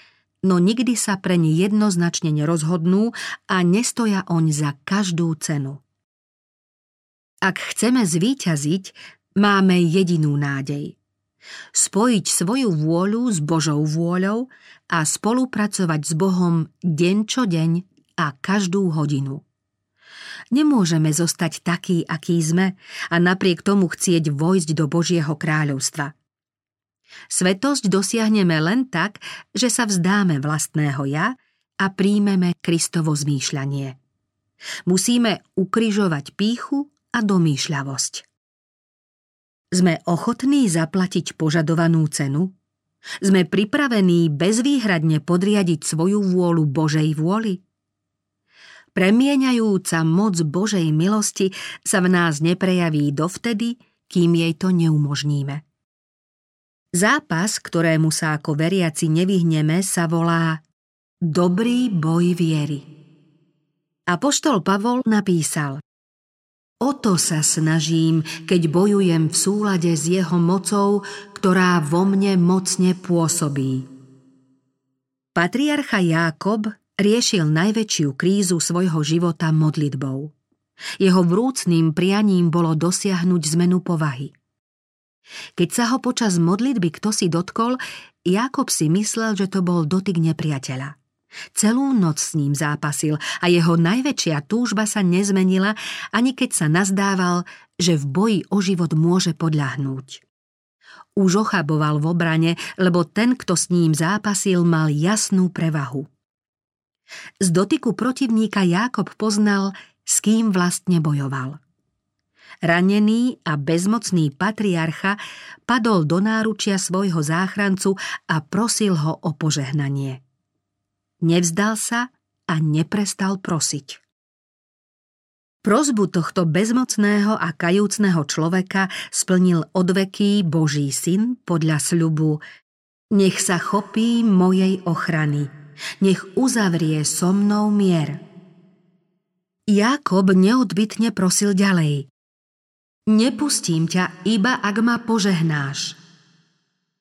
no nikdy sa pre ne jednoznačne nerozhodnú a nestoja oň za každú cenu. Ak chceme zvíťaziť, máme jedinú nádej. Spojiť svoju vôľu s Božou vôľou a spolupracovať s Bohom deň čo deň a každú hodinu. Nemôžeme zostať takí, akí sme a napriek tomu chcieť vojsť do Božieho kráľovstva. Svetosť dosiahneme len tak, že sa vzdáme vlastného ja a príjmeme Kristovo zmýšľanie. Musíme ukryžovať píchu a domýšľavosť. Sme ochotní zaplatiť požadovanú cenu? Sme pripravení bezvýhradne podriadiť svoju vôľu Božej vôli? Premieňajúca moc Božej milosti sa v nás neprejaví dovtedy, kým jej to neumožníme. Zápas, ktorému sa ako veriaci nevyhneme, sa volá Dobrý boj viery. Apoštol Pavol napísal O to sa snažím, keď bojujem v súlade s jeho mocou, ktorá vo mne mocne pôsobí. Patriarcha Jákob riešil najväčšiu krízu svojho života modlitbou. Jeho vrúcným prianím bolo dosiahnuť zmenu povahy. Keď sa ho počas modlitby kto si dotkol, Jakob si myslel, že to bol dotyk nepriateľa. Celú noc s ním zápasil a jeho najväčšia túžba sa nezmenila, ani keď sa nazdával, že v boji o život môže podľahnúť. Už ochaboval v obrane, lebo ten, kto s ním zápasil, mal jasnú prevahu. Z dotyku protivníka Jákob poznal, s kým vlastne bojoval. Ranený a bezmocný patriarcha padol do náručia svojho záchrancu a prosil ho o požehnanie. Nevzdal sa a neprestal prosiť. Prozbu tohto bezmocného a kajúcného človeka splnil odveký Boží syn podľa sľubu Nech sa chopí mojej ochrany, nech uzavrie so mnou mier. Jakob neodbitne prosil ďalej. Nepustím ťa, iba ak ma požehnáš.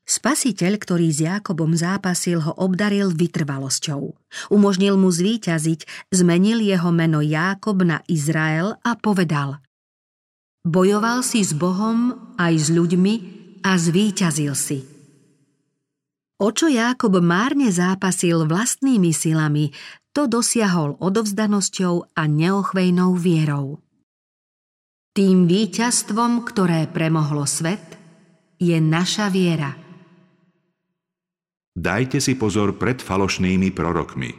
Spasiteľ, ktorý s Jákobom zápasil, ho obdaril vytrvalosťou. Umožnil mu zvíťaziť, zmenil jeho meno Jákob na Izrael a povedal Bojoval si s Bohom aj s ľuďmi a zvíťazil si. O čo Jákob márne zápasil vlastnými silami, to dosiahol odovzdanosťou a neochvejnou vierou. Tým víťazstvom, ktoré premohlo svet, je naša viera – Dajte si pozor pred falošnými prorokmi.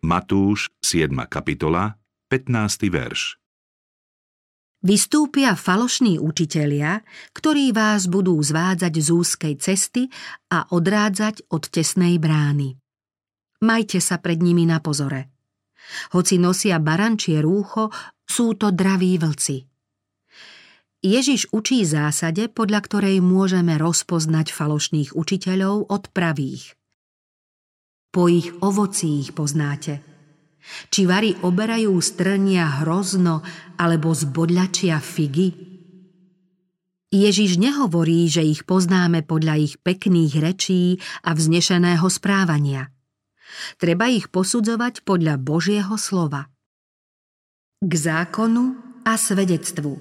Matúš, 7. kapitola, 15. verš. Vystúpia falošní učitelia, ktorí vás budú zvádzať z úzkej cesty a odrádzať od tesnej brány. Majte sa pred nimi na pozore. Hoci nosia barančie rúcho, sú to draví vlci. Ježiš učí zásade, podľa ktorej môžeme rozpoznať falošných učiteľov od pravých. Po ich ovocí ich poznáte – či vari oberajú strnia hrozno alebo zbodľačia figy? Ježiš nehovorí, že ich poznáme podľa ich pekných rečí a vznešeného správania. Treba ich posudzovať podľa Božieho slova. K zákonu a svedectvu.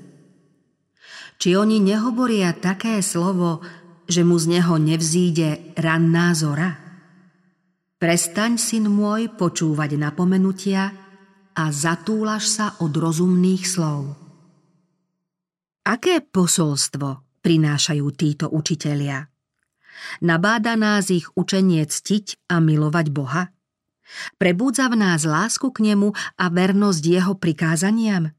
Či oni nehovoria také slovo, že mu z neho nevzíde ranná zora? Prestaň, syn môj, počúvať napomenutia a zatúlaš sa od rozumných slov. Aké posolstvo prinášajú títo učitelia? Nabáda nás ich učenie ctiť a milovať Boha? Prebúdza v nás lásku k nemu a vernosť jeho prikázaniam?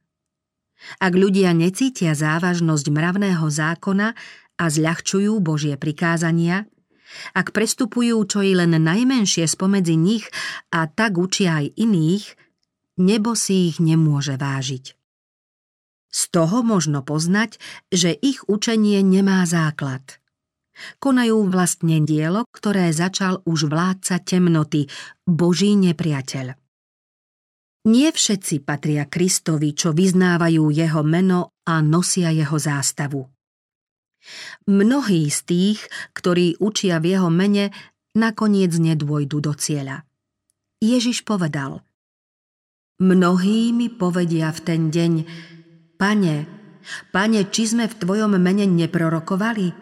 Ak ľudia necítia závažnosť mravného zákona a zľahčujú Božie prikázania, ak prestupujú čo i len najmenšie spomedzi nich a tak učia aj iných, nebo si ich nemôže vážiť. Z toho možno poznať, že ich učenie nemá základ. Konajú vlastne dielo, ktoré začal už vládca temnoty, Boží nepriateľ. Nie všetci patria Kristovi, čo vyznávajú jeho meno a nosia jeho zástavu. Mnohí z tých, ktorí učia v jeho mene, nakoniec nedôjdu do cieľa. Ježiš povedal Mnohí mi povedia v ten deň Pane, Pane, či sme v Tvojom mene neprorokovali?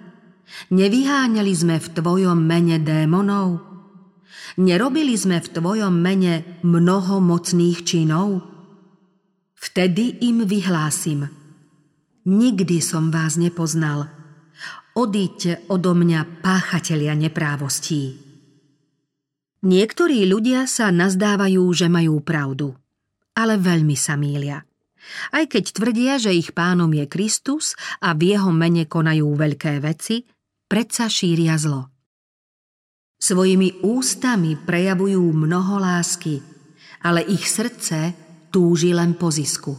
Nevyháňali sme v Tvojom mene démonov? Nerobili sme v Tvojom mene mnoho mocných činov? Vtedy im vyhlásim Nikdy som vás nepoznal – Odíďte odo mňa páchatelia neprávostí. Niektorí ľudia sa nazdávajú, že majú pravdu, ale veľmi sa mília. Aj keď tvrdia, že ich pánom je Kristus a v jeho mene konajú veľké veci, predsa šíria zlo. Svojimi ústami prejavujú mnoho lásky, ale ich srdce túži len po zisku.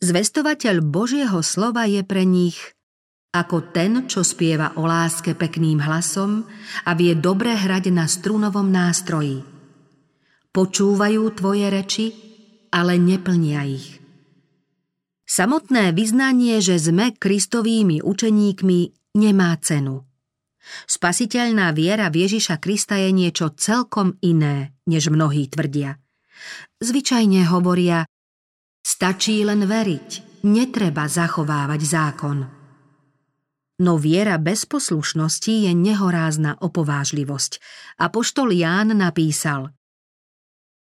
Zvestovateľ Božieho slova je pre nich ako ten, čo spieva o láske pekným hlasom a vie dobre hrať na strunovom nástroji. Počúvajú tvoje reči, ale neplnia ich. Samotné vyznanie, že sme kristovými učeníkmi, nemá cenu. Spasiteľná viera v Ježiša Krista je niečo celkom iné, než mnohí tvrdia. Zvyčajne hovoria, stačí len veriť, netreba zachovávať zákon. No viera bez poslušnosti je nehorázna opovážlivosť. A poštol Ján napísal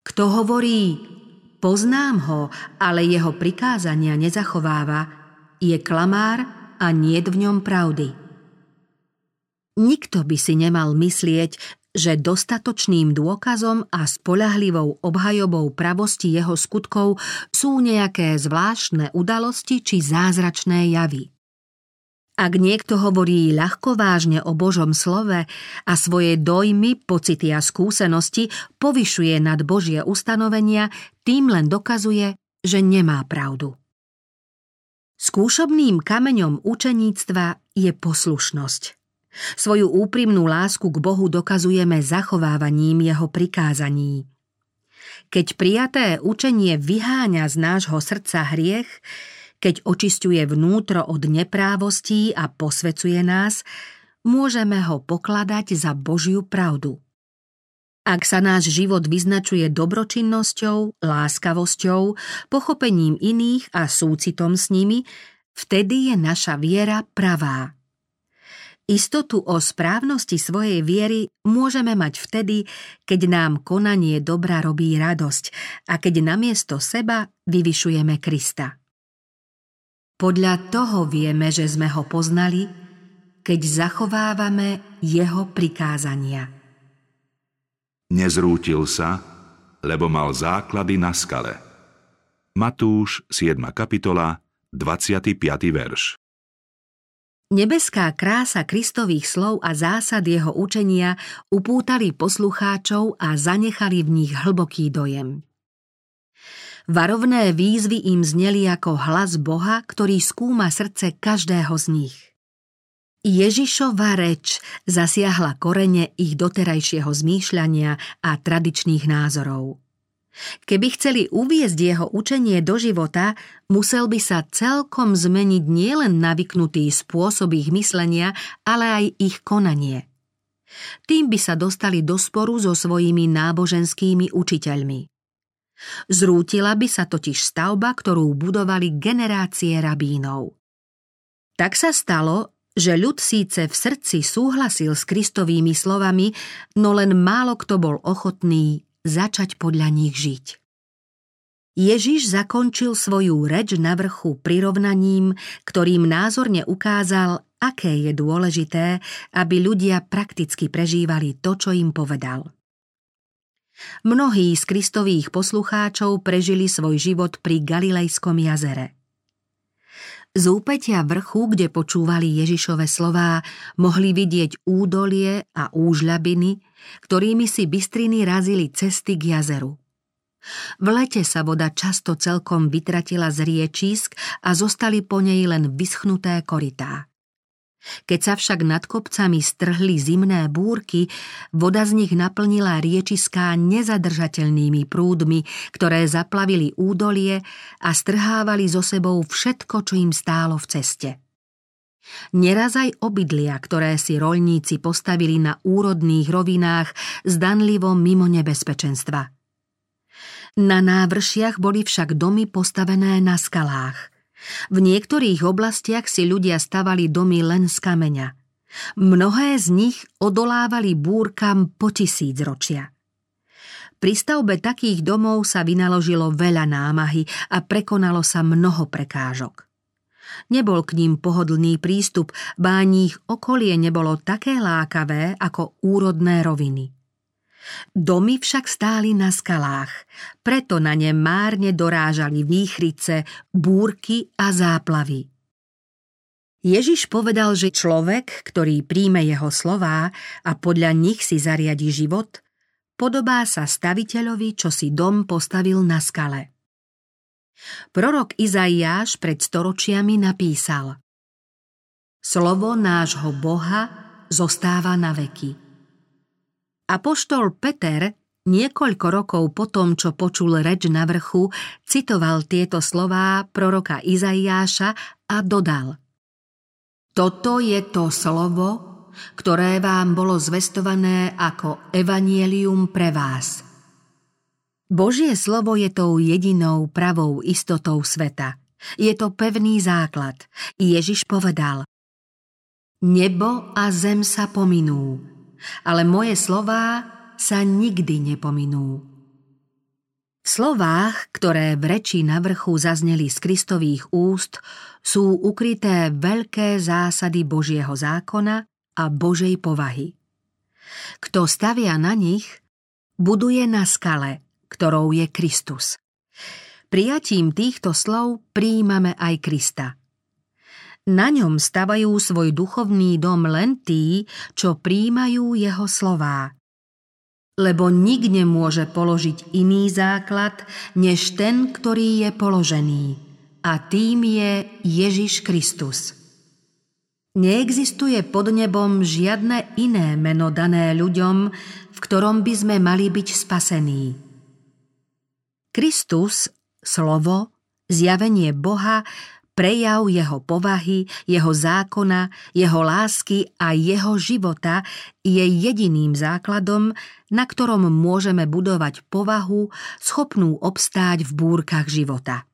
Kto hovorí, poznám ho, ale jeho prikázania nezachováva, je klamár a nie v ňom pravdy. Nikto by si nemal myslieť, že dostatočným dôkazom a spolahlivou obhajobou pravosti jeho skutkov sú nejaké zvláštne udalosti či zázračné javy. Ak niekto hovorí ľahko vážne o Božom slove a svoje dojmy, pocity a skúsenosti povyšuje nad Božie ustanovenia, tým len dokazuje, že nemá pravdu. Skúšobným kameňom učeníctva je poslušnosť. Svoju úprimnú lásku k Bohu dokazujeme zachovávaním jeho prikázaní. Keď prijaté učenie vyháňa z nášho srdca hriech, keď očistuje vnútro od neprávostí a posvecuje nás, môžeme ho pokladať za Božiu pravdu. Ak sa náš život vyznačuje dobročinnosťou, láskavosťou, pochopením iných a súcitom s nimi, vtedy je naša viera pravá. Istotu o správnosti svojej viery môžeme mať vtedy, keď nám konanie dobra robí radosť a keď namiesto seba vyvyšujeme Krista. Podľa toho vieme, že sme ho poznali, keď zachovávame jeho prikázania. Nezrútil sa, lebo mal základy na skale. Matúš, 7. kapitola, 25. verš. Nebeská krása Kristových slov a zásad jeho učenia upútali poslucháčov a zanechali v nich hlboký dojem. Varovné výzvy im zneli ako hlas Boha, ktorý skúma srdce každého z nich. Ježišova reč zasiahla korene ich doterajšieho zmýšľania a tradičných názorov. Keby chceli uviezť jeho učenie do života, musel by sa celkom zmeniť nielen navyknutý spôsob ich myslenia, ale aj ich konanie. Tým by sa dostali do sporu so svojimi náboženskými učiteľmi. Zrútila by sa totiž stavba, ktorú budovali generácie rabínov. Tak sa stalo, že ľud síce v srdci súhlasil s Kristovými slovami, no len málo kto bol ochotný začať podľa nich žiť. Ježiš zakončil svoju reč na vrchu prirovnaním, ktorým názorne ukázal, aké je dôležité, aby ľudia prakticky prežívali to, čo im povedal. Mnohí z kristových poslucháčov prežili svoj život pri Galilejskom jazere. Z úpetia vrchu, kde počúvali Ježišove slová, mohli vidieť údolie a úžľabiny, ktorými si bystriny razili cesty k jazeru. V lete sa voda často celkom vytratila z riečísk a zostali po nej len vyschnuté korytá. Keď sa však nad kopcami strhli zimné búrky, voda z nich naplnila riečiská nezadržateľnými prúdmi, ktoré zaplavili údolie a strhávali so sebou všetko, čo im stálo v ceste. Neraz aj obydlia, ktoré si roľníci postavili na úrodných rovinách, zdanlivo mimo nebezpečenstva. Na návršiach boli však domy postavené na skalách – v niektorých oblastiach si ľudia stavali domy len z kameňa. Mnohé z nich odolávali búrkam po tisíc ročia. Pri stavbe takých domov sa vynaložilo veľa námahy a prekonalo sa mnoho prekážok. Nebol k ním pohodlný prístup, báních okolie nebolo také lákavé ako úrodné roviny. Domy však stáli na skalách, preto na ne márne dorážali výchrice, búrky a záplavy. Ježiš povedal, že človek, ktorý príjme jeho slová a podľa nich si zariadi život, podobá sa staviteľovi, čo si dom postavil na skale. Prorok Izaiáš pred storočiami napísal Slovo nášho Boha zostáva na veky. Apoštol Peter niekoľko rokov po tom, čo počul reč na vrchu, citoval tieto slová proroka Izaiáša a dodal Toto je to slovo, ktoré vám bolo zvestované ako evanielium pre vás. Božie slovo je tou jedinou pravou istotou sveta. Je to pevný základ. Ježiš povedal Nebo a zem sa pominú, ale moje slová sa nikdy nepominú. V slovách, ktoré v reči na vrchu zazneli z Kristových úst, sú ukryté veľké zásady Božieho zákona a Božej povahy. Kto stavia na nich, buduje na skale, ktorou je Kristus. Prijatím týchto slov príjmame aj Krista – na ňom stavajú svoj duchovný dom len tí, čo príjmajú jeho slová. Lebo nik nemôže položiť iný základ, než ten, ktorý je položený. A tým je Ježiš Kristus. Neexistuje pod nebom žiadne iné meno dané ľuďom, v ktorom by sme mali byť spasení. Kristus, slovo, zjavenie Boha prejav jeho povahy, jeho zákona, jeho lásky a jeho života je jediným základom, na ktorom môžeme budovať povahu, schopnú obstáť v búrkach života.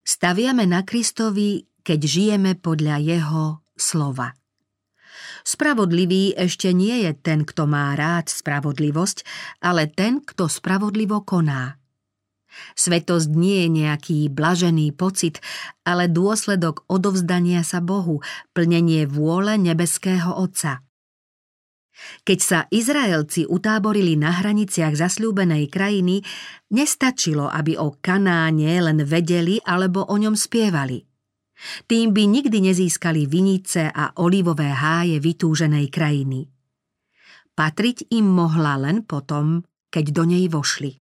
Staviame na Kristovi, keď žijeme podľa jeho slova. Spravodlivý ešte nie je ten, kto má rád spravodlivosť, ale ten, kto spravodlivo koná – Svetosť nie je nejaký blažený pocit, ale dôsledok odovzdania sa Bohu, plnenie vôle nebeského Otca. Keď sa Izraelci utáborili na hraniciach zasľúbenej krajiny, nestačilo, aby o Kanáne len vedeli alebo o ňom spievali. Tým by nikdy nezískali vinice a olivové háje vytúženej krajiny. Patriť im mohla len potom, keď do nej vošli.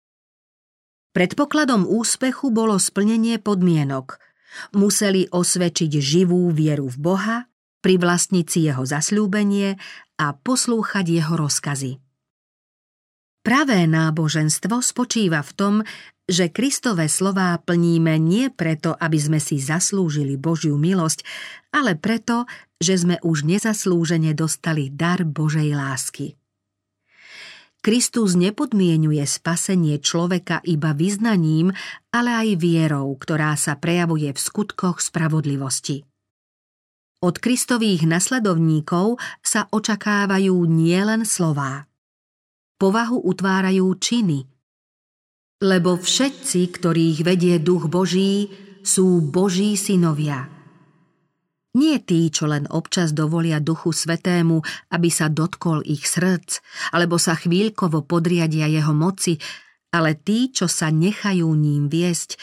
Predpokladom úspechu bolo splnenie podmienok. Museli osvedčiť živú vieru v Boha, privlastniť si jeho zasľúbenie a poslúchať jeho rozkazy. Pravé náboženstvo spočíva v tom, že Kristové slová plníme nie preto, aby sme si zaslúžili Božiu milosť, ale preto, že sme už nezaslúžene dostali dar Božej lásky. Kristus nepodmienuje spasenie človeka iba vyznaním, ale aj vierou, ktorá sa prejavuje v skutkoch spravodlivosti. Od Kristových nasledovníkov sa očakávajú nielen slová. Povahu utvárajú činy – lebo všetci, ktorých vedie duch Boží, sú Boží synovia. Nie tí, čo len občas dovolia duchu svetému, aby sa dotkol ich srdc, alebo sa chvíľkovo podriadia jeho moci, ale tí, čo sa nechajú ním viesť,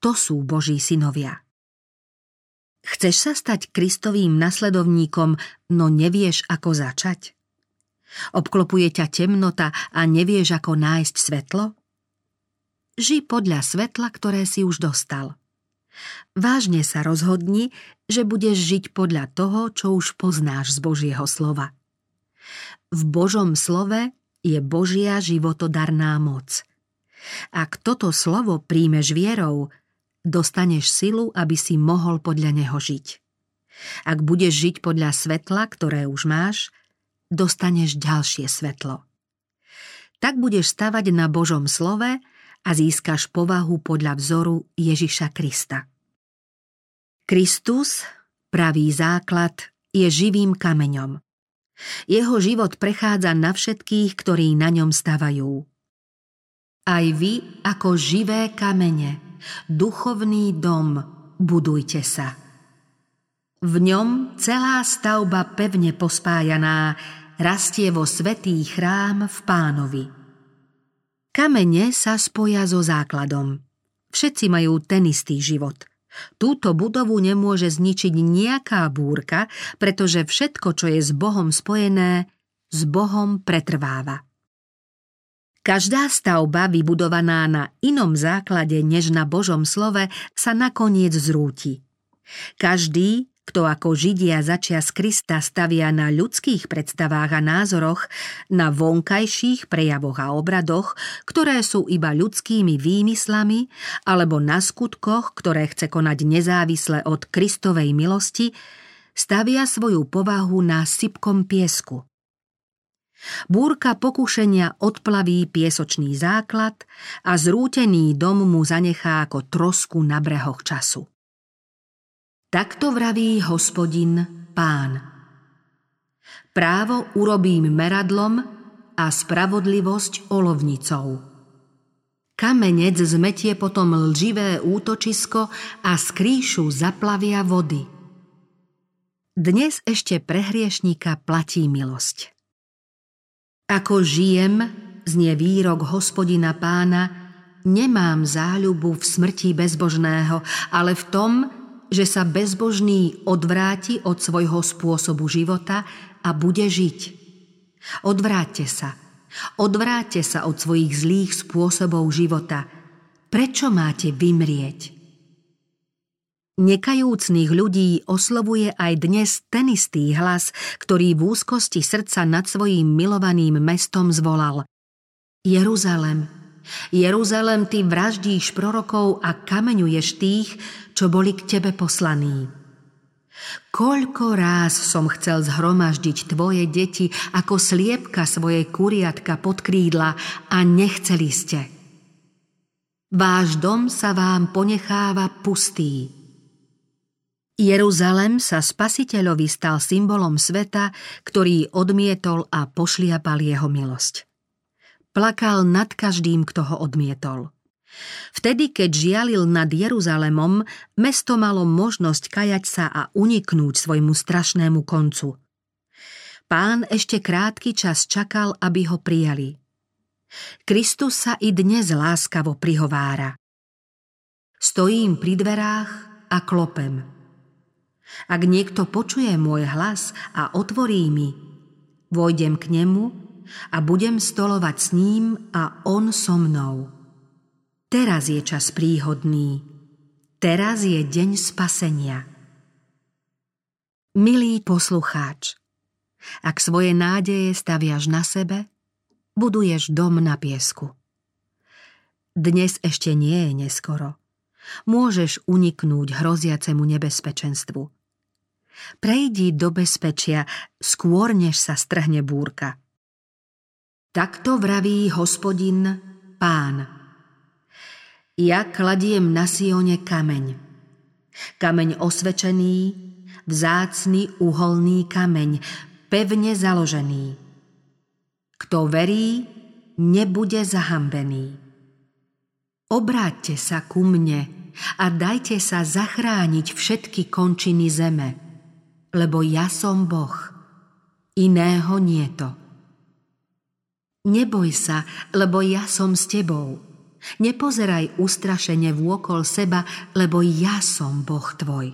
to sú Boží synovia. Chceš sa stať Kristovým nasledovníkom, no nevieš, ako začať? Obklopuje ťa temnota a nevieš, ako nájsť svetlo? Ži podľa svetla, ktoré si už dostal. Vážne sa rozhodni, že budeš žiť podľa toho, čo už poznáš z Božieho slova. V Božom slove je Božia životodarná moc. Ak toto slovo príjmeš vierou, dostaneš silu, aby si mohol podľa neho žiť. Ak budeš žiť podľa svetla, ktoré už máš, dostaneš ďalšie svetlo. Tak budeš stavať na Božom slove a získaš povahu podľa vzoru Ježiša Krista. Kristus, pravý základ, je živým kameňom. Jeho život prechádza na všetkých, ktorí na ňom stavajú. Aj vy ako živé kamene, duchovný dom, budujte sa. V ňom celá stavba pevne pospájaná rastie vo svetý chrám v pánovi – Kamene sa spoja so základom. Všetci majú ten istý život. Túto budovu nemôže zničiť nejaká búrka, pretože všetko, čo je s Bohom spojené, s Bohom pretrváva. Každá stavba vybudovaná na inom základe než na Božom slove sa nakoniec zrúti. Každý, kto ako Židia začia z Krista stavia na ľudských predstavách a názoroch, na vonkajších prejavoch a obradoch, ktoré sú iba ľudskými výmyslami, alebo na skutkoch, ktoré chce konať nezávisle od Kristovej milosti, stavia svoju povahu na sypkom piesku. Búrka pokušenia odplaví piesočný základ a zrútený dom mu zanechá ako trosku na brehoch času. Takto vraví hospodin pán. Právo urobím meradlom a spravodlivosť olovnicou. Kamenec zmetie potom lživé útočisko a z kríšu zaplavia vody. Dnes ešte pre hriešníka platí milosť. Ako žijem, znie výrok hospodina pána, nemám záľubu v smrti bezbožného, ale v tom, že sa bezbožný odvráti od svojho spôsobu života a bude žiť. Odvráťte sa. Odvráťte sa od svojich zlých spôsobov života. Prečo máte vymrieť? Nekajúcných ľudí oslovuje aj dnes ten istý hlas, ktorý v úzkosti srdca nad svojím milovaným mestom zvolal. Jeruzalem, Jeruzalem, ty vraždíš prorokov a kameňuješ tých, čo boli k tebe poslaní. Koľko ráz som chcel zhromaždiť tvoje deti ako sliepka svoje kuriatka pod krídla a nechceli ste. Váš dom sa vám ponecháva pustý. Jeruzalem sa spasiteľovi stal symbolom sveta, ktorý odmietol a pošliapal jeho milosť. Plakal nad každým, kto ho odmietol. Vtedy, keď žialil nad Jeruzalemom, mesto malo možnosť kajať sa a uniknúť svojmu strašnému koncu. Pán ešte krátky čas čakal, aby ho prijali. Kristus sa i dnes láskavo prihovára. Stojím pri dverách a klopem. Ak niekto počuje môj hlas a otvorí mi, vojdem k nemu a budem stolovať s ním a on so mnou. Teraz je čas príhodný. Teraz je deň spasenia. Milý poslucháč, ak svoje nádeje staviaš na sebe, buduješ dom na piesku. Dnes ešte nie je neskoro. Môžeš uniknúť hroziacemu nebezpečenstvu. Prejdi do bezpečia, skôr než sa strhne búrka. Takto vraví hospodin, pán. Ja kladiem na Sione kameň. Kameň osvečený, vzácný uholný kameň, pevne založený. Kto verí, nebude zahambený. Obráťte sa ku mne a dajte sa zachrániť všetky končiny zeme, lebo ja som Boh, iného nie to. Neboj sa, lebo ja som s tebou – Nepozeraj ustrašene vôkol seba, lebo ja som Boh tvoj.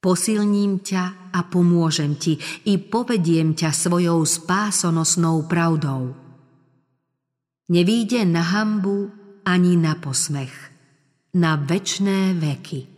Posilním ťa a pomôžem ti i povediem ťa svojou spásonosnou pravdou. Nevíde na hambu ani na posmech, na večné veky.